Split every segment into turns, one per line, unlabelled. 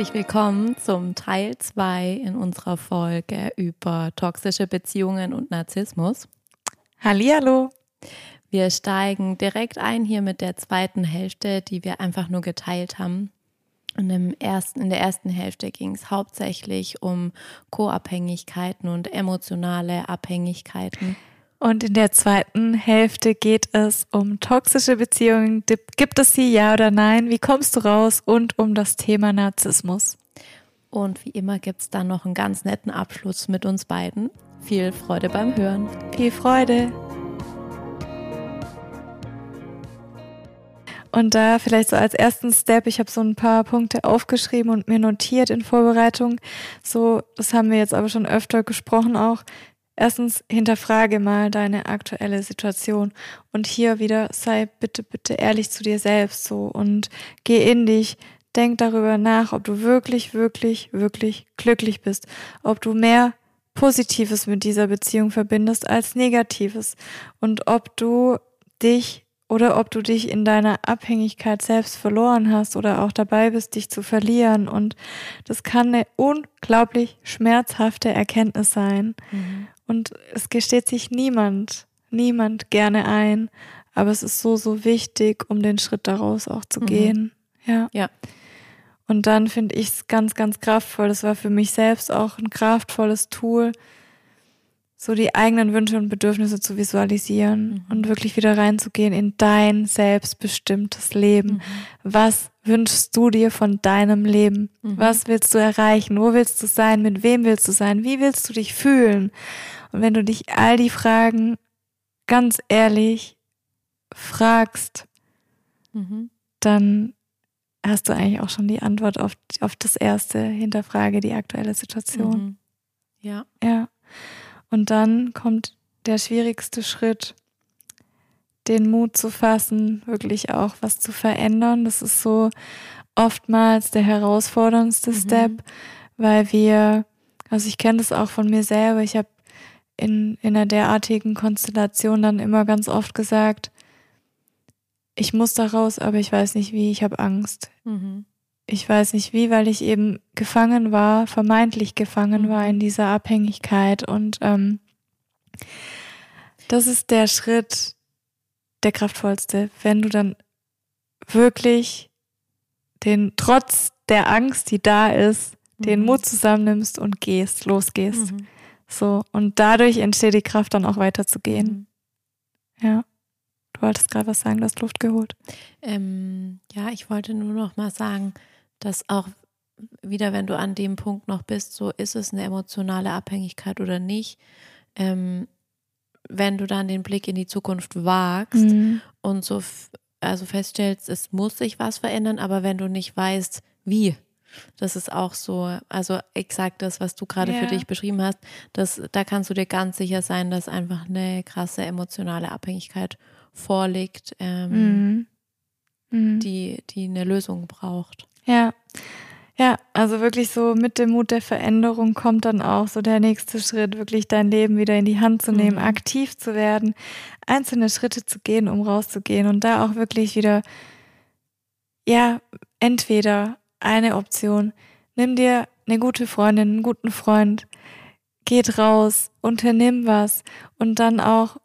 Herzlich willkommen zum Teil 2 in unserer Folge über toxische Beziehungen und Narzissmus.
Hallihallo.
Wir steigen direkt ein hier mit der zweiten Hälfte, die wir einfach nur geteilt haben. Und im ersten, in der ersten Hälfte ging es hauptsächlich um Co-Abhängigkeiten und emotionale Abhängigkeiten.
Und in der zweiten Hälfte geht es um toxische Beziehungen. Gibt es sie, ja oder nein? Wie kommst du raus? Und um das Thema Narzissmus.
Und wie immer gibt es dann noch einen ganz netten Abschluss mit uns beiden. Viel Freude beim Hören.
Viel Freude. Und da vielleicht so als ersten Step, ich habe so ein paar Punkte aufgeschrieben und mir notiert in Vorbereitung. So, das haben wir jetzt aber schon öfter gesprochen auch. Erstens, hinterfrage mal deine aktuelle Situation und hier wieder sei bitte, bitte ehrlich zu dir selbst so und geh in dich, denk darüber nach, ob du wirklich, wirklich, wirklich glücklich bist, ob du mehr Positives mit dieser Beziehung verbindest als Negatives und ob du dich oder ob du dich in deiner Abhängigkeit selbst verloren hast oder auch dabei bist, dich zu verlieren. Und das kann eine unglaublich schmerzhafte Erkenntnis sein. Mhm. Und es gesteht sich niemand, niemand gerne ein. Aber es ist so, so wichtig, um den Schritt daraus auch zu mhm. gehen. Ja.
Ja.
Und dann finde ich es ganz, ganz kraftvoll. Das war für mich selbst auch ein kraftvolles Tool, so die eigenen Wünsche und Bedürfnisse zu visualisieren mhm. und wirklich wieder reinzugehen in dein selbstbestimmtes Leben. Mhm. Was wünschst du dir von deinem Leben? Mhm. Was willst du erreichen? Wo willst du sein? Mit wem willst du sein? Wie willst du dich fühlen? Und wenn du dich all die Fragen ganz ehrlich fragst, mhm. dann hast du eigentlich auch schon die Antwort auf, auf das erste Hinterfrage, die aktuelle Situation. Mhm.
Ja.
Ja. Und dann kommt der schwierigste Schritt, den Mut zu fassen, wirklich auch was zu verändern. Das ist so oftmals der herausforderndste mhm. Step, weil wir, also ich kenne das auch von mir selber, ich habe in, in einer derartigen Konstellation dann immer ganz oft gesagt, ich muss da raus, aber ich weiß nicht wie, ich habe Angst. Mhm ich weiß nicht wie, weil ich eben gefangen war, vermeintlich gefangen war in mhm. dieser Abhängigkeit. Und ähm, das ist der Schritt, der kraftvollste, wenn du dann wirklich den, trotz der Angst, die da ist, mhm. den Mut zusammennimmst und gehst, losgehst. Mhm. So. Und dadurch entsteht die Kraft, dann auch weiterzugehen. Mhm. Ja. Du wolltest gerade was sagen, du hast Luft geholt.
Ähm, ja, ich wollte nur noch mal sagen, dass auch wieder, wenn du an dem Punkt noch bist, so ist es eine emotionale Abhängigkeit oder nicht, ähm, wenn du dann den Blick in die Zukunft wagst mhm. und so also feststellst, es muss sich was verändern, aber wenn du nicht weißt, wie, das ist auch so, also exakt das, was du gerade yeah. für dich beschrieben hast, das, da kannst du dir ganz sicher sein, dass einfach eine krasse emotionale Abhängigkeit vorliegt, ähm, mhm. Mhm. Die, die eine Lösung braucht.
Ja. Ja, also wirklich so mit dem Mut der Veränderung kommt dann auch so der nächste Schritt, wirklich dein Leben wieder in die Hand zu nehmen, mhm. aktiv zu werden, einzelne Schritte zu gehen, um rauszugehen und da auch wirklich wieder, ja, entweder eine Option, nimm dir eine gute Freundin, einen guten Freund, geht raus, unternimm was und dann auch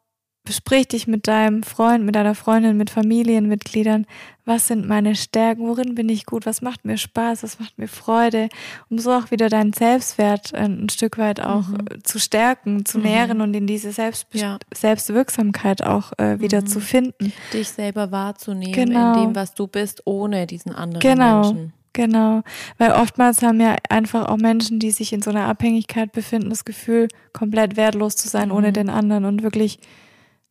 Besprich dich mit deinem Freund, mit deiner Freundin, mit Familienmitgliedern. Was sind meine Stärken? Worin bin ich gut? Was macht mir Spaß? Was macht mir Freude? Um so auch wieder deinen Selbstwert ein Stück weit auch mhm. zu stärken, zu mhm. nähren und in diese Selbstbe ja. Selbstwirksamkeit auch äh, wieder mhm. zu finden.
Dich selber wahrzunehmen genau. in dem, was du bist, ohne diesen anderen
genau.
Menschen.
Genau, weil oftmals haben ja einfach auch Menschen, die sich in so einer Abhängigkeit befinden, das Gefühl, komplett wertlos zu sein ohne mhm. den anderen und wirklich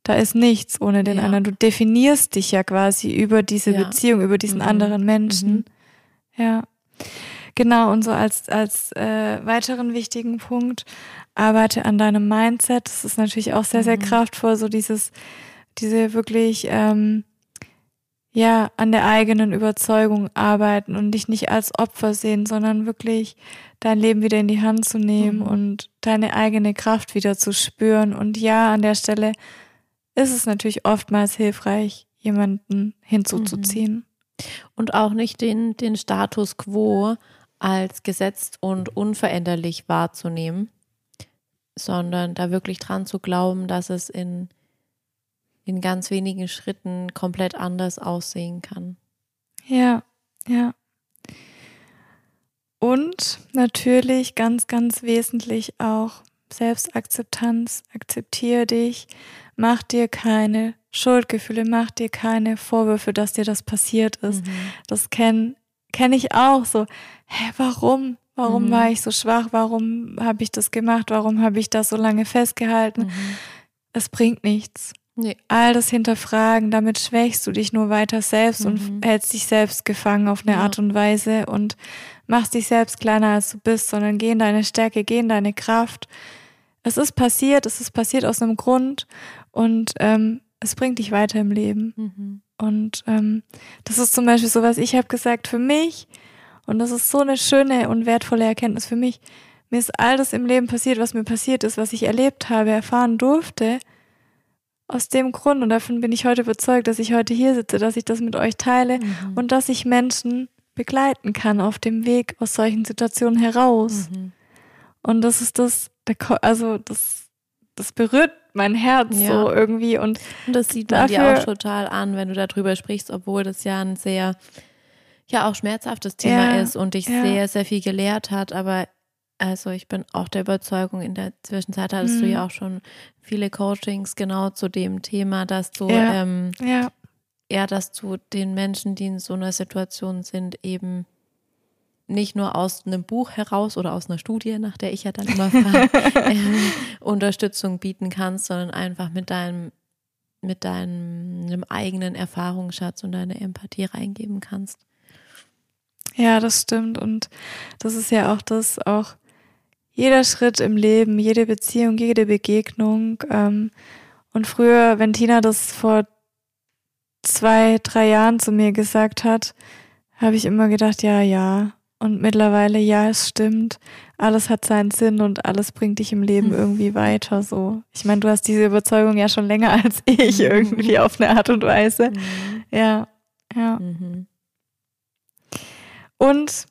da ist nichts ohne den ja. anderen. Du definierst dich ja quasi über diese ja. Beziehung, über diesen mhm. anderen Menschen. Mhm. Ja. Genau, und so als, als äh, weiteren wichtigen Punkt, arbeite an deinem Mindset. Das ist natürlich auch sehr, sehr mhm. kraftvoll, so dieses, diese wirklich, ähm, ja, an der eigenen Überzeugung arbeiten und dich nicht als Opfer sehen, sondern wirklich dein Leben wieder in die Hand zu nehmen mhm. und deine eigene Kraft wieder zu spüren. Und ja, an der Stelle ist es natürlich oftmals hilfreich, jemanden hinzuzuziehen.
Und auch nicht den, den Status quo als gesetzt und unveränderlich wahrzunehmen, sondern da wirklich dran zu glauben, dass es in, in ganz wenigen Schritten komplett anders aussehen kann.
Ja, ja. Und natürlich ganz, ganz wesentlich auch Selbstakzeptanz. Akzeptiere dich, mach dir keine Schuldgefühle, mach dir keine Vorwürfe, dass dir das passiert ist. Mhm. Das kenne kenn ich auch so. Hä, warum? Warum mhm. war ich so schwach? Warum habe ich das gemacht? Warum habe ich das so lange festgehalten? Mhm. Es bringt nichts. Nee. All das hinterfragen, damit schwächst du dich nur weiter selbst und mhm. hältst dich selbst gefangen auf eine ja. Art und Weise und machst dich selbst kleiner als du bist, sondern geh in deine Stärke, geh in deine Kraft. Es ist passiert, es ist passiert aus einem Grund und ähm, es bringt dich weiter im Leben. Mhm. Und ähm, das ist zum Beispiel so was, ich habe gesagt, für mich, und das ist so eine schöne und wertvolle Erkenntnis für mich, mir ist all das im Leben passiert, was mir passiert ist, was ich erlebt habe, erfahren durfte, aus dem Grund, und davon bin ich heute überzeugt, dass ich heute hier sitze, dass ich das mit euch teile mhm. und dass ich Menschen begleiten kann auf dem Weg aus solchen Situationen heraus. Mhm. Und das ist das, also das, das berührt mein Herz ja. so irgendwie und,
und das sieht man dir auch total an, wenn du darüber sprichst, obwohl das ja ein sehr ja auch schmerzhaftes Thema ja, ist und dich ja. sehr sehr viel gelehrt hat, aber also ich bin auch der Überzeugung, in der Zwischenzeit hattest mhm. du ja auch schon viele Coachings genau zu dem Thema, dass du ja, ähm, ja. ja, dass du den Menschen, die in so einer Situation sind, eben nicht nur aus einem Buch heraus oder aus einer Studie, nach der ich ja dann immer frage, ähm, Unterstützung bieten kannst, sondern einfach mit deinem mit deinem eigenen Erfahrungsschatz und deiner Empathie reingeben kannst.
Ja, das stimmt. Und das ist ja auch das, auch jeder Schritt im Leben, jede Beziehung, jede Begegnung. Ähm, und früher, wenn Tina das vor zwei, drei Jahren zu mir gesagt hat, habe ich immer gedacht, ja, ja. Und mittlerweile, ja, es stimmt. Alles hat seinen Sinn und alles bringt dich im Leben hm. irgendwie weiter. So. Ich meine, du hast diese Überzeugung ja schon länger als ich mhm. irgendwie auf eine Art und Weise. Mhm. Ja, ja. Mhm. Und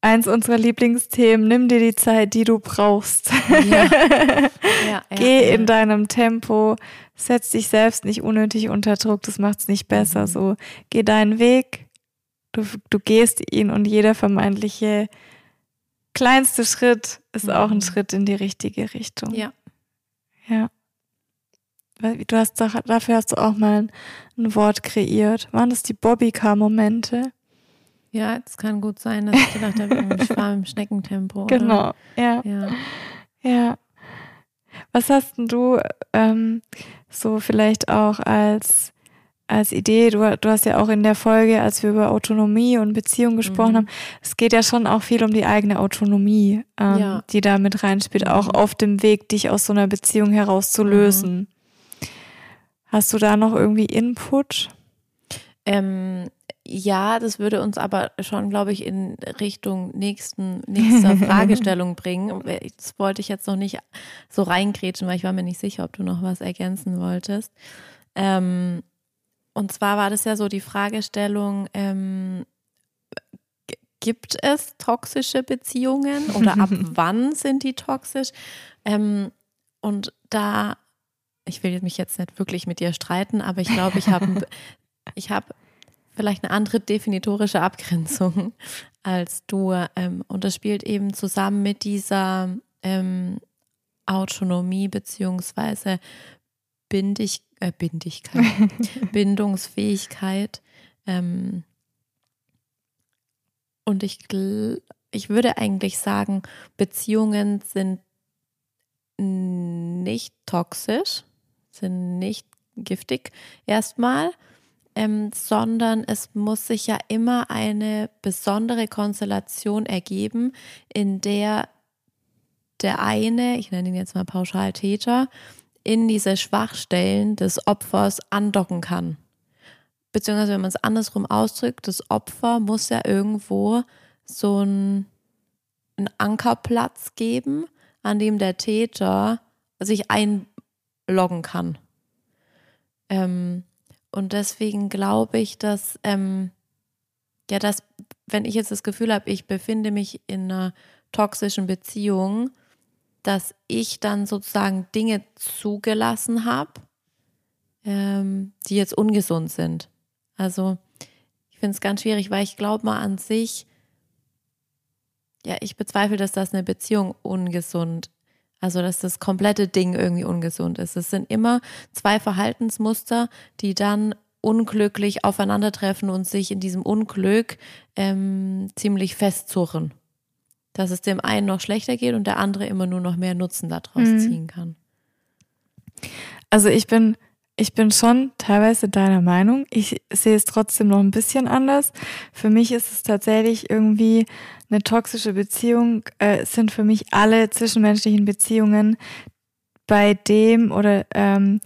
eins unserer Lieblingsthemen, nimm dir die Zeit, die du brauchst. Ja. Ja, Geh ja, in deinem Tempo, setz dich selbst nicht unnötig unter Druck, das macht es nicht besser. Mhm. So, geh deinen Weg, du, du gehst ihn und jeder vermeintliche kleinste Schritt ist mhm. auch ein Schritt in die richtige Richtung.
Ja.
Ja. Du hast dafür hast du auch mal ein, ein Wort kreiert. Waren das die Bobby-Car-Momente?
Ja, es kann gut sein, dass ich gedacht habe, ich fahre im Schneckentempo.
Genau, ja. ja. Ja. Was hast denn du ähm, so vielleicht auch als, als Idee? Du, du hast ja auch in der Folge, als wir über Autonomie und Beziehung gesprochen mhm. haben, es geht ja schon auch viel um die eigene Autonomie, ähm, ja. die da mit reinspielt, mhm. auch auf dem Weg, dich aus so einer Beziehung herauszulösen. Mhm. Hast du da noch irgendwie Input?
Ähm, ja, das würde uns aber schon, glaube ich, in Richtung nächsten, nächster Fragestellung bringen. Das wollte ich jetzt noch nicht so reingrätschen, weil ich war mir nicht sicher, ob du noch was ergänzen wolltest. Ähm, und zwar war das ja so die Fragestellung, ähm, gibt es toxische Beziehungen oder ab wann sind die toxisch? Ähm, und da, ich will mich jetzt nicht wirklich mit dir streiten, aber ich glaube, ich habe ich habe vielleicht eine andere definitorische Abgrenzung als du. Ähm, und das spielt eben zusammen mit dieser ähm, Autonomie beziehungsweise Bindig, äh, Bindigkeit, Bindungsfähigkeit. Ähm, und ich, ich würde eigentlich sagen, Beziehungen sind nicht toxisch, sind nicht giftig erstmal, ähm, sondern es muss sich ja immer eine besondere Konstellation ergeben, in der der eine, ich nenne ihn jetzt mal pauschal Täter, in diese Schwachstellen des Opfers andocken kann. Beziehungsweise, wenn man es andersrum ausdrückt, das Opfer muss ja irgendwo so einen, einen Ankerplatz geben, an dem der Täter sich einloggen kann. Ähm, und deswegen glaube ich, dass, ähm, ja, dass, wenn ich jetzt das Gefühl habe, ich befinde mich in einer toxischen Beziehung, dass ich dann sozusagen Dinge zugelassen habe, ähm, die jetzt ungesund sind. Also ich finde es ganz schwierig, weil ich glaube mal an sich, ja, ich bezweifle, dass das eine Beziehung ungesund also, dass das komplette Ding irgendwie ungesund ist. Es sind immer zwei Verhaltensmuster, die dann unglücklich aufeinandertreffen und sich in diesem Unglück ähm, ziemlich festzurren. Dass es dem einen noch schlechter geht und der andere immer nur noch mehr Nutzen daraus mhm. ziehen kann.
Also ich bin ich bin schon teilweise deiner Meinung. Ich sehe es trotzdem noch ein bisschen anders. Für mich ist es tatsächlich irgendwie eine toxische Beziehung, äh, sind für mich alle zwischenmenschlichen Beziehungen, bei dem oder ähm,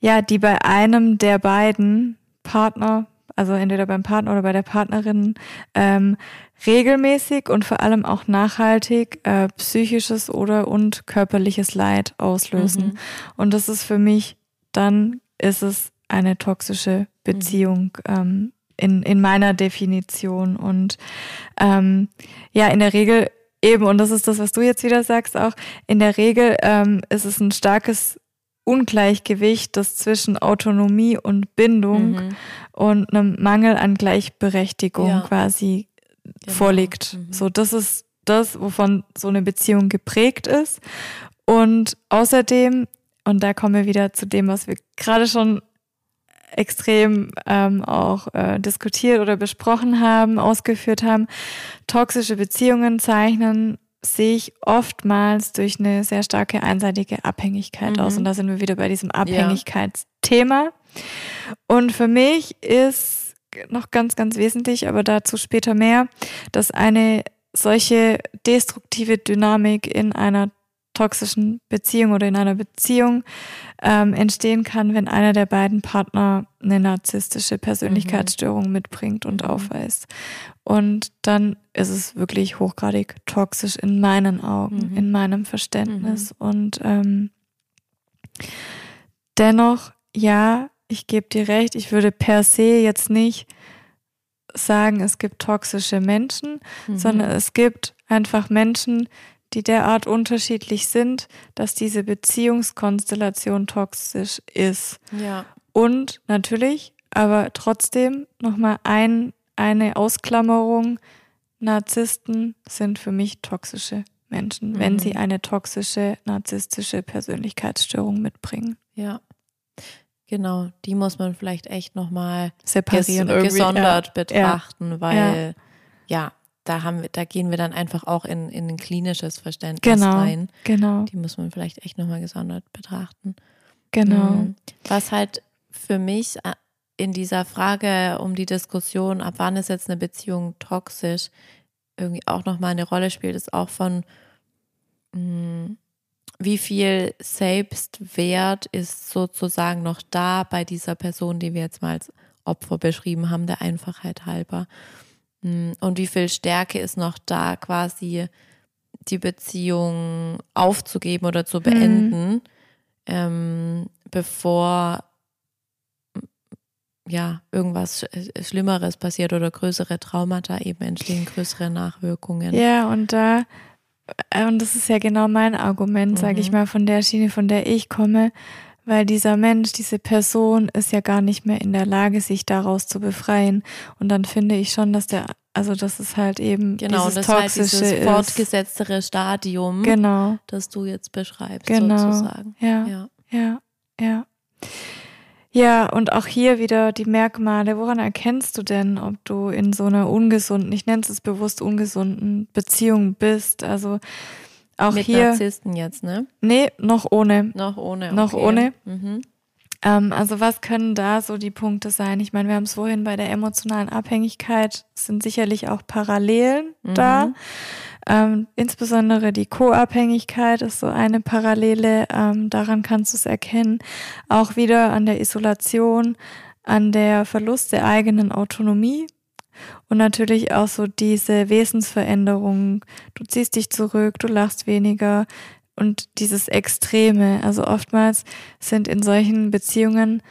ja, die bei einem der beiden Partner, also entweder beim Partner oder bei der Partnerin, ähm, regelmäßig und vor allem auch nachhaltig äh, psychisches oder und körperliches Leid auslösen. Mhm. Und das ist für mich dann ist es eine toxische Beziehung mhm. ähm, in, in meiner Definition. Und ähm, ja, in der Regel eben, und das ist das, was du jetzt wieder sagst, auch in der Regel ähm, ist es ein starkes Ungleichgewicht, das zwischen Autonomie und Bindung mhm. und einem Mangel an Gleichberechtigung ja. quasi genau. vorliegt. Mhm. So, das ist das, wovon so eine Beziehung geprägt ist. Und außerdem und da kommen wir wieder zu dem, was wir gerade schon extrem ähm, auch äh, diskutiert oder besprochen haben, ausgeführt haben. Toxische Beziehungen zeichnen sich oftmals durch eine sehr starke einseitige Abhängigkeit mhm. aus. Und da sind wir wieder bei diesem Abhängigkeitsthema. Ja. Und für mich ist noch ganz, ganz wesentlich, aber dazu später mehr, dass eine solche destruktive Dynamik in einer toxischen Beziehung oder in einer Beziehung ähm, entstehen kann, wenn einer der beiden Partner eine narzisstische Persönlichkeitsstörung mhm. mitbringt und mhm. aufweist. Und dann ist es wirklich hochgradig toxisch in meinen Augen, mhm. in meinem Verständnis. Mhm. Und ähm, dennoch, ja, ich gebe dir recht, ich würde per se jetzt nicht sagen, es gibt toxische Menschen, mhm. sondern es gibt einfach Menschen, die derart unterschiedlich sind, dass diese Beziehungskonstellation toxisch ist.
Ja.
Und natürlich, aber trotzdem nochmal ein, eine Ausklammerung. Narzissten sind für mich toxische Menschen, mhm. wenn sie eine toxische, narzisstische Persönlichkeitsstörung mitbringen.
Ja. Genau, die muss man vielleicht echt nochmal separieren, ges gesondert ja. betrachten, ja. weil ja, da haben wir, da gehen wir dann einfach auch in, in ein klinisches Verständnis
genau,
rein.
Genau.
Die muss man vielleicht echt nochmal gesondert betrachten.
Genau. Mhm.
Was halt für mich äh, in dieser Frage um die Diskussion, ab wann ist jetzt eine Beziehung toxisch, irgendwie auch nochmal eine Rolle spielt, ist auch von mh, mm, wie viel Selbstwert ist sozusagen noch da bei dieser Person, die wir jetzt mal als Opfer beschrieben haben, der Einfachheit halber. Hm, und wie viel Stärke ist noch da, quasi die Beziehung aufzugeben oder zu beenden, mhm. ähm, bevor ja irgendwas Schlimmeres passiert oder größere Traumata eben entstehen, größere Nachwirkungen.
Ja, und da, äh, und das ist ja genau mein Argument, sage ich mhm. mal, von der Schiene, von der ich komme, weil dieser Mensch, diese Person ist ja gar nicht mehr in der Lage, sich daraus zu befreien. Und dann finde ich schon, dass der, also das ist halt eben
genau, dieses das toxische halt dieses fortgesetztere Stadium,
genau.
das du jetzt beschreibst,
genau.
sozusagen.
Ja, ja, ja, ja. Ja, und auch hier wieder die Merkmale. Woran erkennst du denn, ob du in so einer ungesunden, ich nenne es bewusst ungesunden Beziehung bist? Also auch
Mit
hier.
Narzissten jetzt, ne?
Nee, noch ohne.
Noch ohne. Okay.
Noch ohne. Mhm. Ähm, also was können da so die Punkte sein? Ich meine, wir haben es vorhin bei der emotionalen Abhängigkeit, sind sicherlich auch Parallelen mhm. da. Ähm, insbesondere die Co-Abhängigkeit ist so eine Parallele. Ähm, daran kannst du es erkennen. Auch wieder an der Isolation, an der Verlust der eigenen Autonomie. Und natürlich auch so diese Wesensveränderung. Du ziehst dich zurück, du lachst weniger und dieses Extreme. Also oftmals sind in solchen Beziehungen,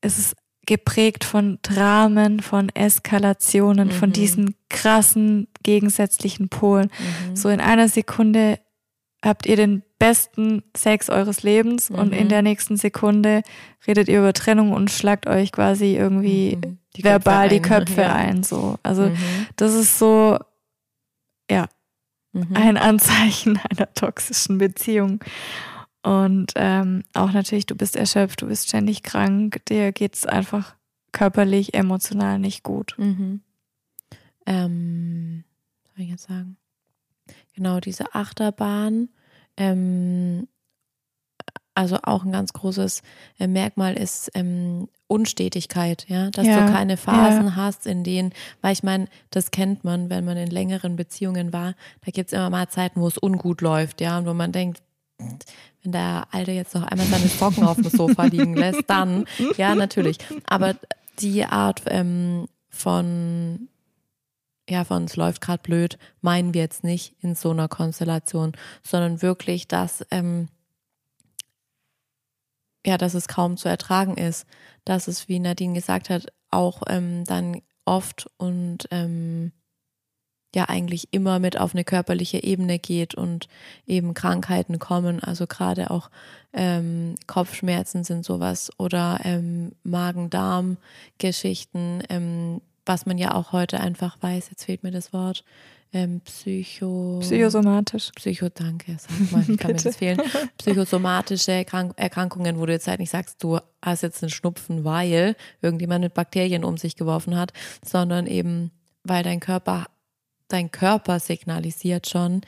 ist es geprägt von Dramen, von Eskalationen, mhm. von diesen krassen gegensätzlichen Polen. Mhm. So in einer Sekunde habt ihr den besten Sex eures Lebens mhm. und in mhm. der nächsten Sekunde redet ihr über Trennung und schlagt euch quasi irgendwie mhm. die verbal Köpfe die Köpfe ja. ein. So. Also mhm. das ist so, ja, mhm. ein Anzeichen einer toxischen Beziehung. Und ähm, auch natürlich, du bist erschöpft, du bist ständig krank, dir geht es einfach körperlich, emotional nicht gut.
Mhm. Ähm, was soll ich jetzt sagen? Genau, diese Achterbahn. Ähm, also auch ein ganz großes äh, Merkmal ist ähm, Unstetigkeit, ja, dass ja, du keine Phasen ja. hast, in denen, weil ich meine, das kennt man, wenn man in längeren Beziehungen war, da gibt es immer mal Zeiten, wo es ungut läuft, ja, und wo man denkt, wenn der Alte jetzt noch einmal seine Socken auf dem Sofa liegen lässt, dann, ja, natürlich. Aber die Art ähm, von ja, von uns läuft gerade blöd, meinen wir jetzt nicht in so einer Konstellation, sondern wirklich, dass, ähm, ja, dass es kaum zu ertragen ist, dass es, wie Nadine gesagt hat, auch ähm, dann oft und ähm, ja eigentlich immer mit auf eine körperliche Ebene geht und eben Krankheiten kommen, also gerade auch ähm, Kopfschmerzen sind sowas oder ähm, Magen-Darm-Geschichten, ähm, was man ja auch heute einfach weiß, jetzt fehlt mir das Wort, ähm, Psycho...
Psychosomatisch.
Psycho, danke, sag mal, ich kann mir das fehlen. Psychosomatische Erkrank Erkrankungen, wo du jetzt halt nicht sagst, du hast jetzt einen Schnupfen, weil irgendjemand mit Bakterien um sich geworfen hat, sondern eben, weil dein Körper, dein Körper signalisiert schon,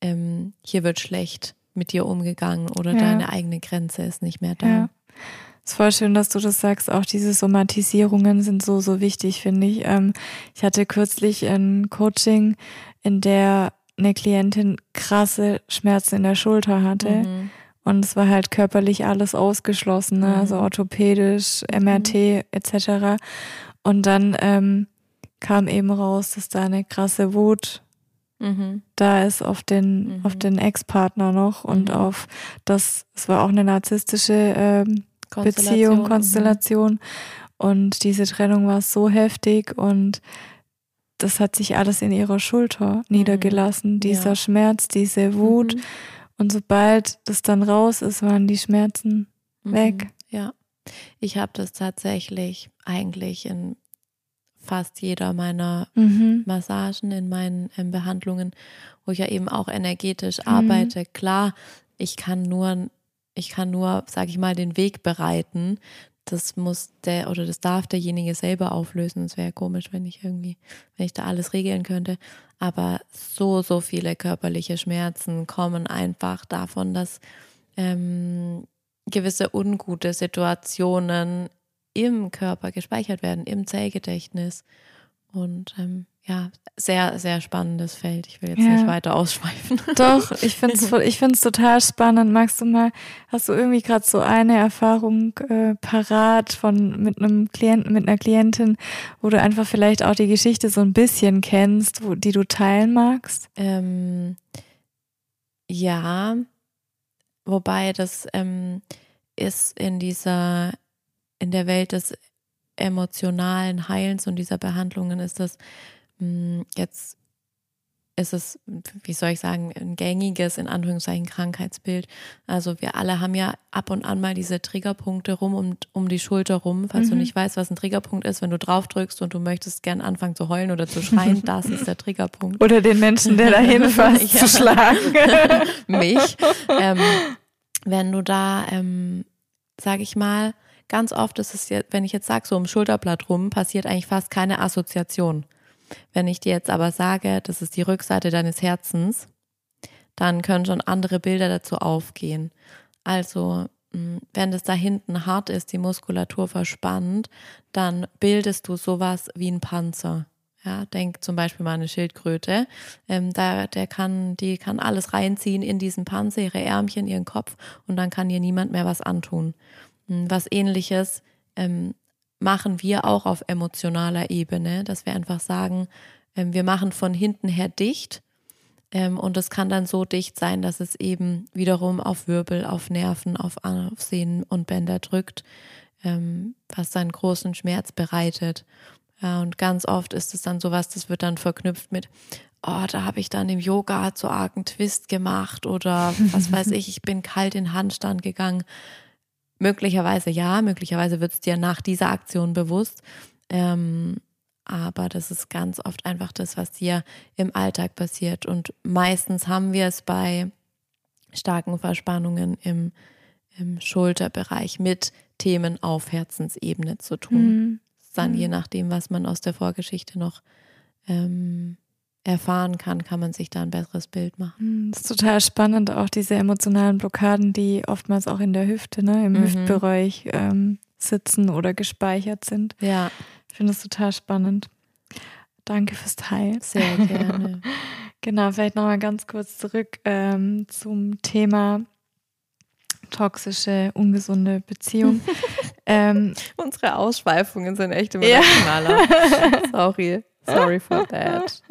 ähm, hier wird schlecht mit dir umgegangen oder ja. deine eigene Grenze ist nicht mehr da. Ja
ist voll schön, dass du das sagst. Auch diese Somatisierungen sind so, so wichtig, finde ich. Ähm, ich hatte kürzlich ein Coaching, in der eine Klientin krasse Schmerzen in der Schulter hatte. Mhm. Und es war halt körperlich alles ausgeschlossen, ne? also mhm. orthopädisch, MRT mhm. etc. Und dann ähm, kam eben raus, dass da eine krasse Wut mhm. da ist auf den, auf mhm. den Ex-Partner noch und mhm. auf das, es war auch eine narzisstische ähm, Konstellation. Beziehung, mhm. Konstellation. Und diese Trennung war so heftig und das hat sich alles in ihrer Schulter mhm. niedergelassen. Dieser ja. Schmerz, diese Wut. Mhm. Und sobald das dann raus ist, waren die Schmerzen mhm. weg.
Ja. Ich habe das tatsächlich eigentlich in fast jeder meiner mhm. Massagen, in meinen in Behandlungen, wo ich ja eben auch energetisch mhm. arbeite. Klar, ich kann nur ich kann nur, sage ich mal, den Weg bereiten. Das muss der oder das darf derjenige selber auflösen. Es wäre komisch, wenn ich irgendwie, wenn ich da alles regeln könnte. Aber so, so viele körperliche Schmerzen kommen einfach davon, dass ähm, gewisse ungute Situationen im Körper gespeichert werden, im Zellgedächtnis. Und ähm, ja, sehr, sehr spannendes Feld. Ich will jetzt ja. nicht weiter ausschweifen.
Doch, ich finde es ich find's total spannend. Magst du mal, hast du irgendwie gerade so eine Erfahrung äh, parat von mit einem Klienten, mit einer Klientin, wo du einfach vielleicht auch die Geschichte so ein bisschen kennst, wo, die du teilen magst?
Ähm, ja, wobei das ähm, ist in dieser, in der Welt des emotionalen Heilens und dieser Behandlungen ist das jetzt ist es, wie soll ich sagen, ein gängiges, in Anführungszeichen, Krankheitsbild. Also wir alle haben ja ab und an mal diese Triggerpunkte rum um, um die Schulter rum. Falls mhm. du nicht weißt, was ein Triggerpunkt ist, wenn du drauf drückst und du möchtest gern anfangen zu heulen oder zu schreien, das ist der Triggerpunkt.
Oder den Menschen, der dahin fasst, zu schlagen.
Mich. Ähm, wenn du da, ähm, sag ich mal, ganz oft ist es, wenn ich jetzt sage, so um Schulterblatt rum, passiert eigentlich fast keine Assoziation. Wenn ich dir jetzt aber sage, das ist die Rückseite deines Herzens, dann können schon andere Bilder dazu aufgehen. Also, mm, wenn das da hinten hart ist, die Muskulatur verspannt, dann bildest du sowas wie ein Panzer. Ja, denk zum Beispiel mal an eine Schildkröte. Ähm, da, der kann, die kann alles reinziehen in diesen Panzer, ihre Ärmchen, ihren Kopf und dann kann ihr niemand mehr was antun. Mm, was ähnliches ähm, machen wir auch auf emotionaler Ebene, dass wir einfach sagen, ähm, wir machen von hinten her dicht ähm, und es kann dann so dicht sein, dass es eben wiederum auf Wirbel, auf Nerven, auf, auf Sehnen und Bänder drückt. ähm, was dann großen Schmerz bereitet. Und ganz oft ist es dann sowas, das wird dann verknüpft mit, oh, da habe ich dann im Yoga zu argen Twist gemacht oder was weiß ich, ich bin kalt in Handstand gegangen. Möglicherweise ja, möglicherweise wird es dir nach dieser Aktion bewusst. Ähm, aber das ist ganz oft einfach das, was dir im Alltag passiert. Und meistens haben wir es bei starken Verspannungen im, im Schulterbereich mit Themen auf Herzensebene zu tun. Mhm. Dann je mhm. nachdem, was man aus der Vorgeschichte noch ähm, erfahren kann, kann man sich da ein besseres Bild machen.
Mhm, das ist total spannend, auch diese emotionalen Blockaden, die oftmals auch in der Hüfte, ne, im mhm. Hüftbereich ähm, sitzen oder gespeichert sind.
Ja.
Ich finde das total spannend. Danke fürs Teilen.
Sehr gerne.
genau, vielleicht nochmal ganz kurz zurück ähm, zum Thema toxische, ungesunde Beziehung.
ähm, Unsere Ausschweifungen sind echt immer ja. Sorry. Sorry for that.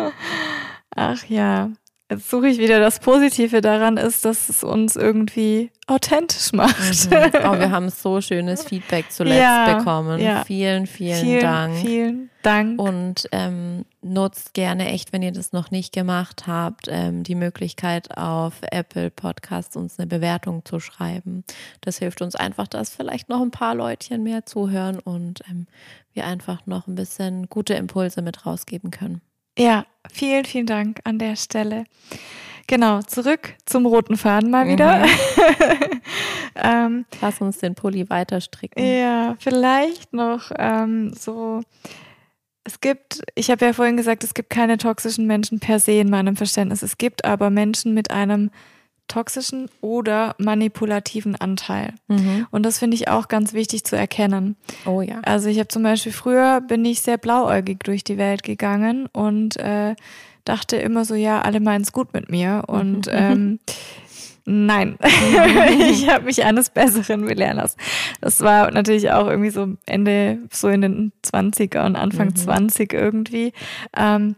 Ach ja. Jetzt suche ich wieder das Positive daran ist, dass es uns irgendwie authentisch macht. Mhm.
Oh, wir haben so schönes Feedback zuletzt ja, bekommen. Ja. Vielen, vielen, vielen, Dank.
Vielen Dank.
Und ähm, nutzt gerne echt, wenn ihr das noch nicht gemacht habt, ähm, die Möglichkeit auf Apple Podcasts uns eine Bewertung zu schreiben. Das hilft uns einfach, dass vielleicht noch ein paar Leutchen mehr zuhören und ähm, wir einfach noch ein bisschen gute Impulse mit rausgeben können.
Ja, vielen, vielen Dank an der Stelle. Genau, zurück zum roten Faden mal wieder. Mhm.
ähm, Lass uns den Pulli weiter stricken.
Ja, vielleicht noch ähm, so. Es gibt, ich habe ja vorhin gesagt, es gibt keine toxischen Menschen per se in meinem Verständnis. Es gibt aber Menschen mit einem toxischen oder manipulativen Anteil. Mhm. Und das finde ich auch ganz wichtig zu erkennen.
Oh ja.
Also ich habe zum Beispiel früher bin ich sehr blauäugig durch die Welt gegangen und äh, dachte immer so, ja, alle meinen es gut mit mir. Und ähm, nein, ich habe mich eines Besseren belehren lassen. Das war natürlich auch irgendwie so Ende, so in den 20er und Anfang mhm. 20 irgendwie. Ähm,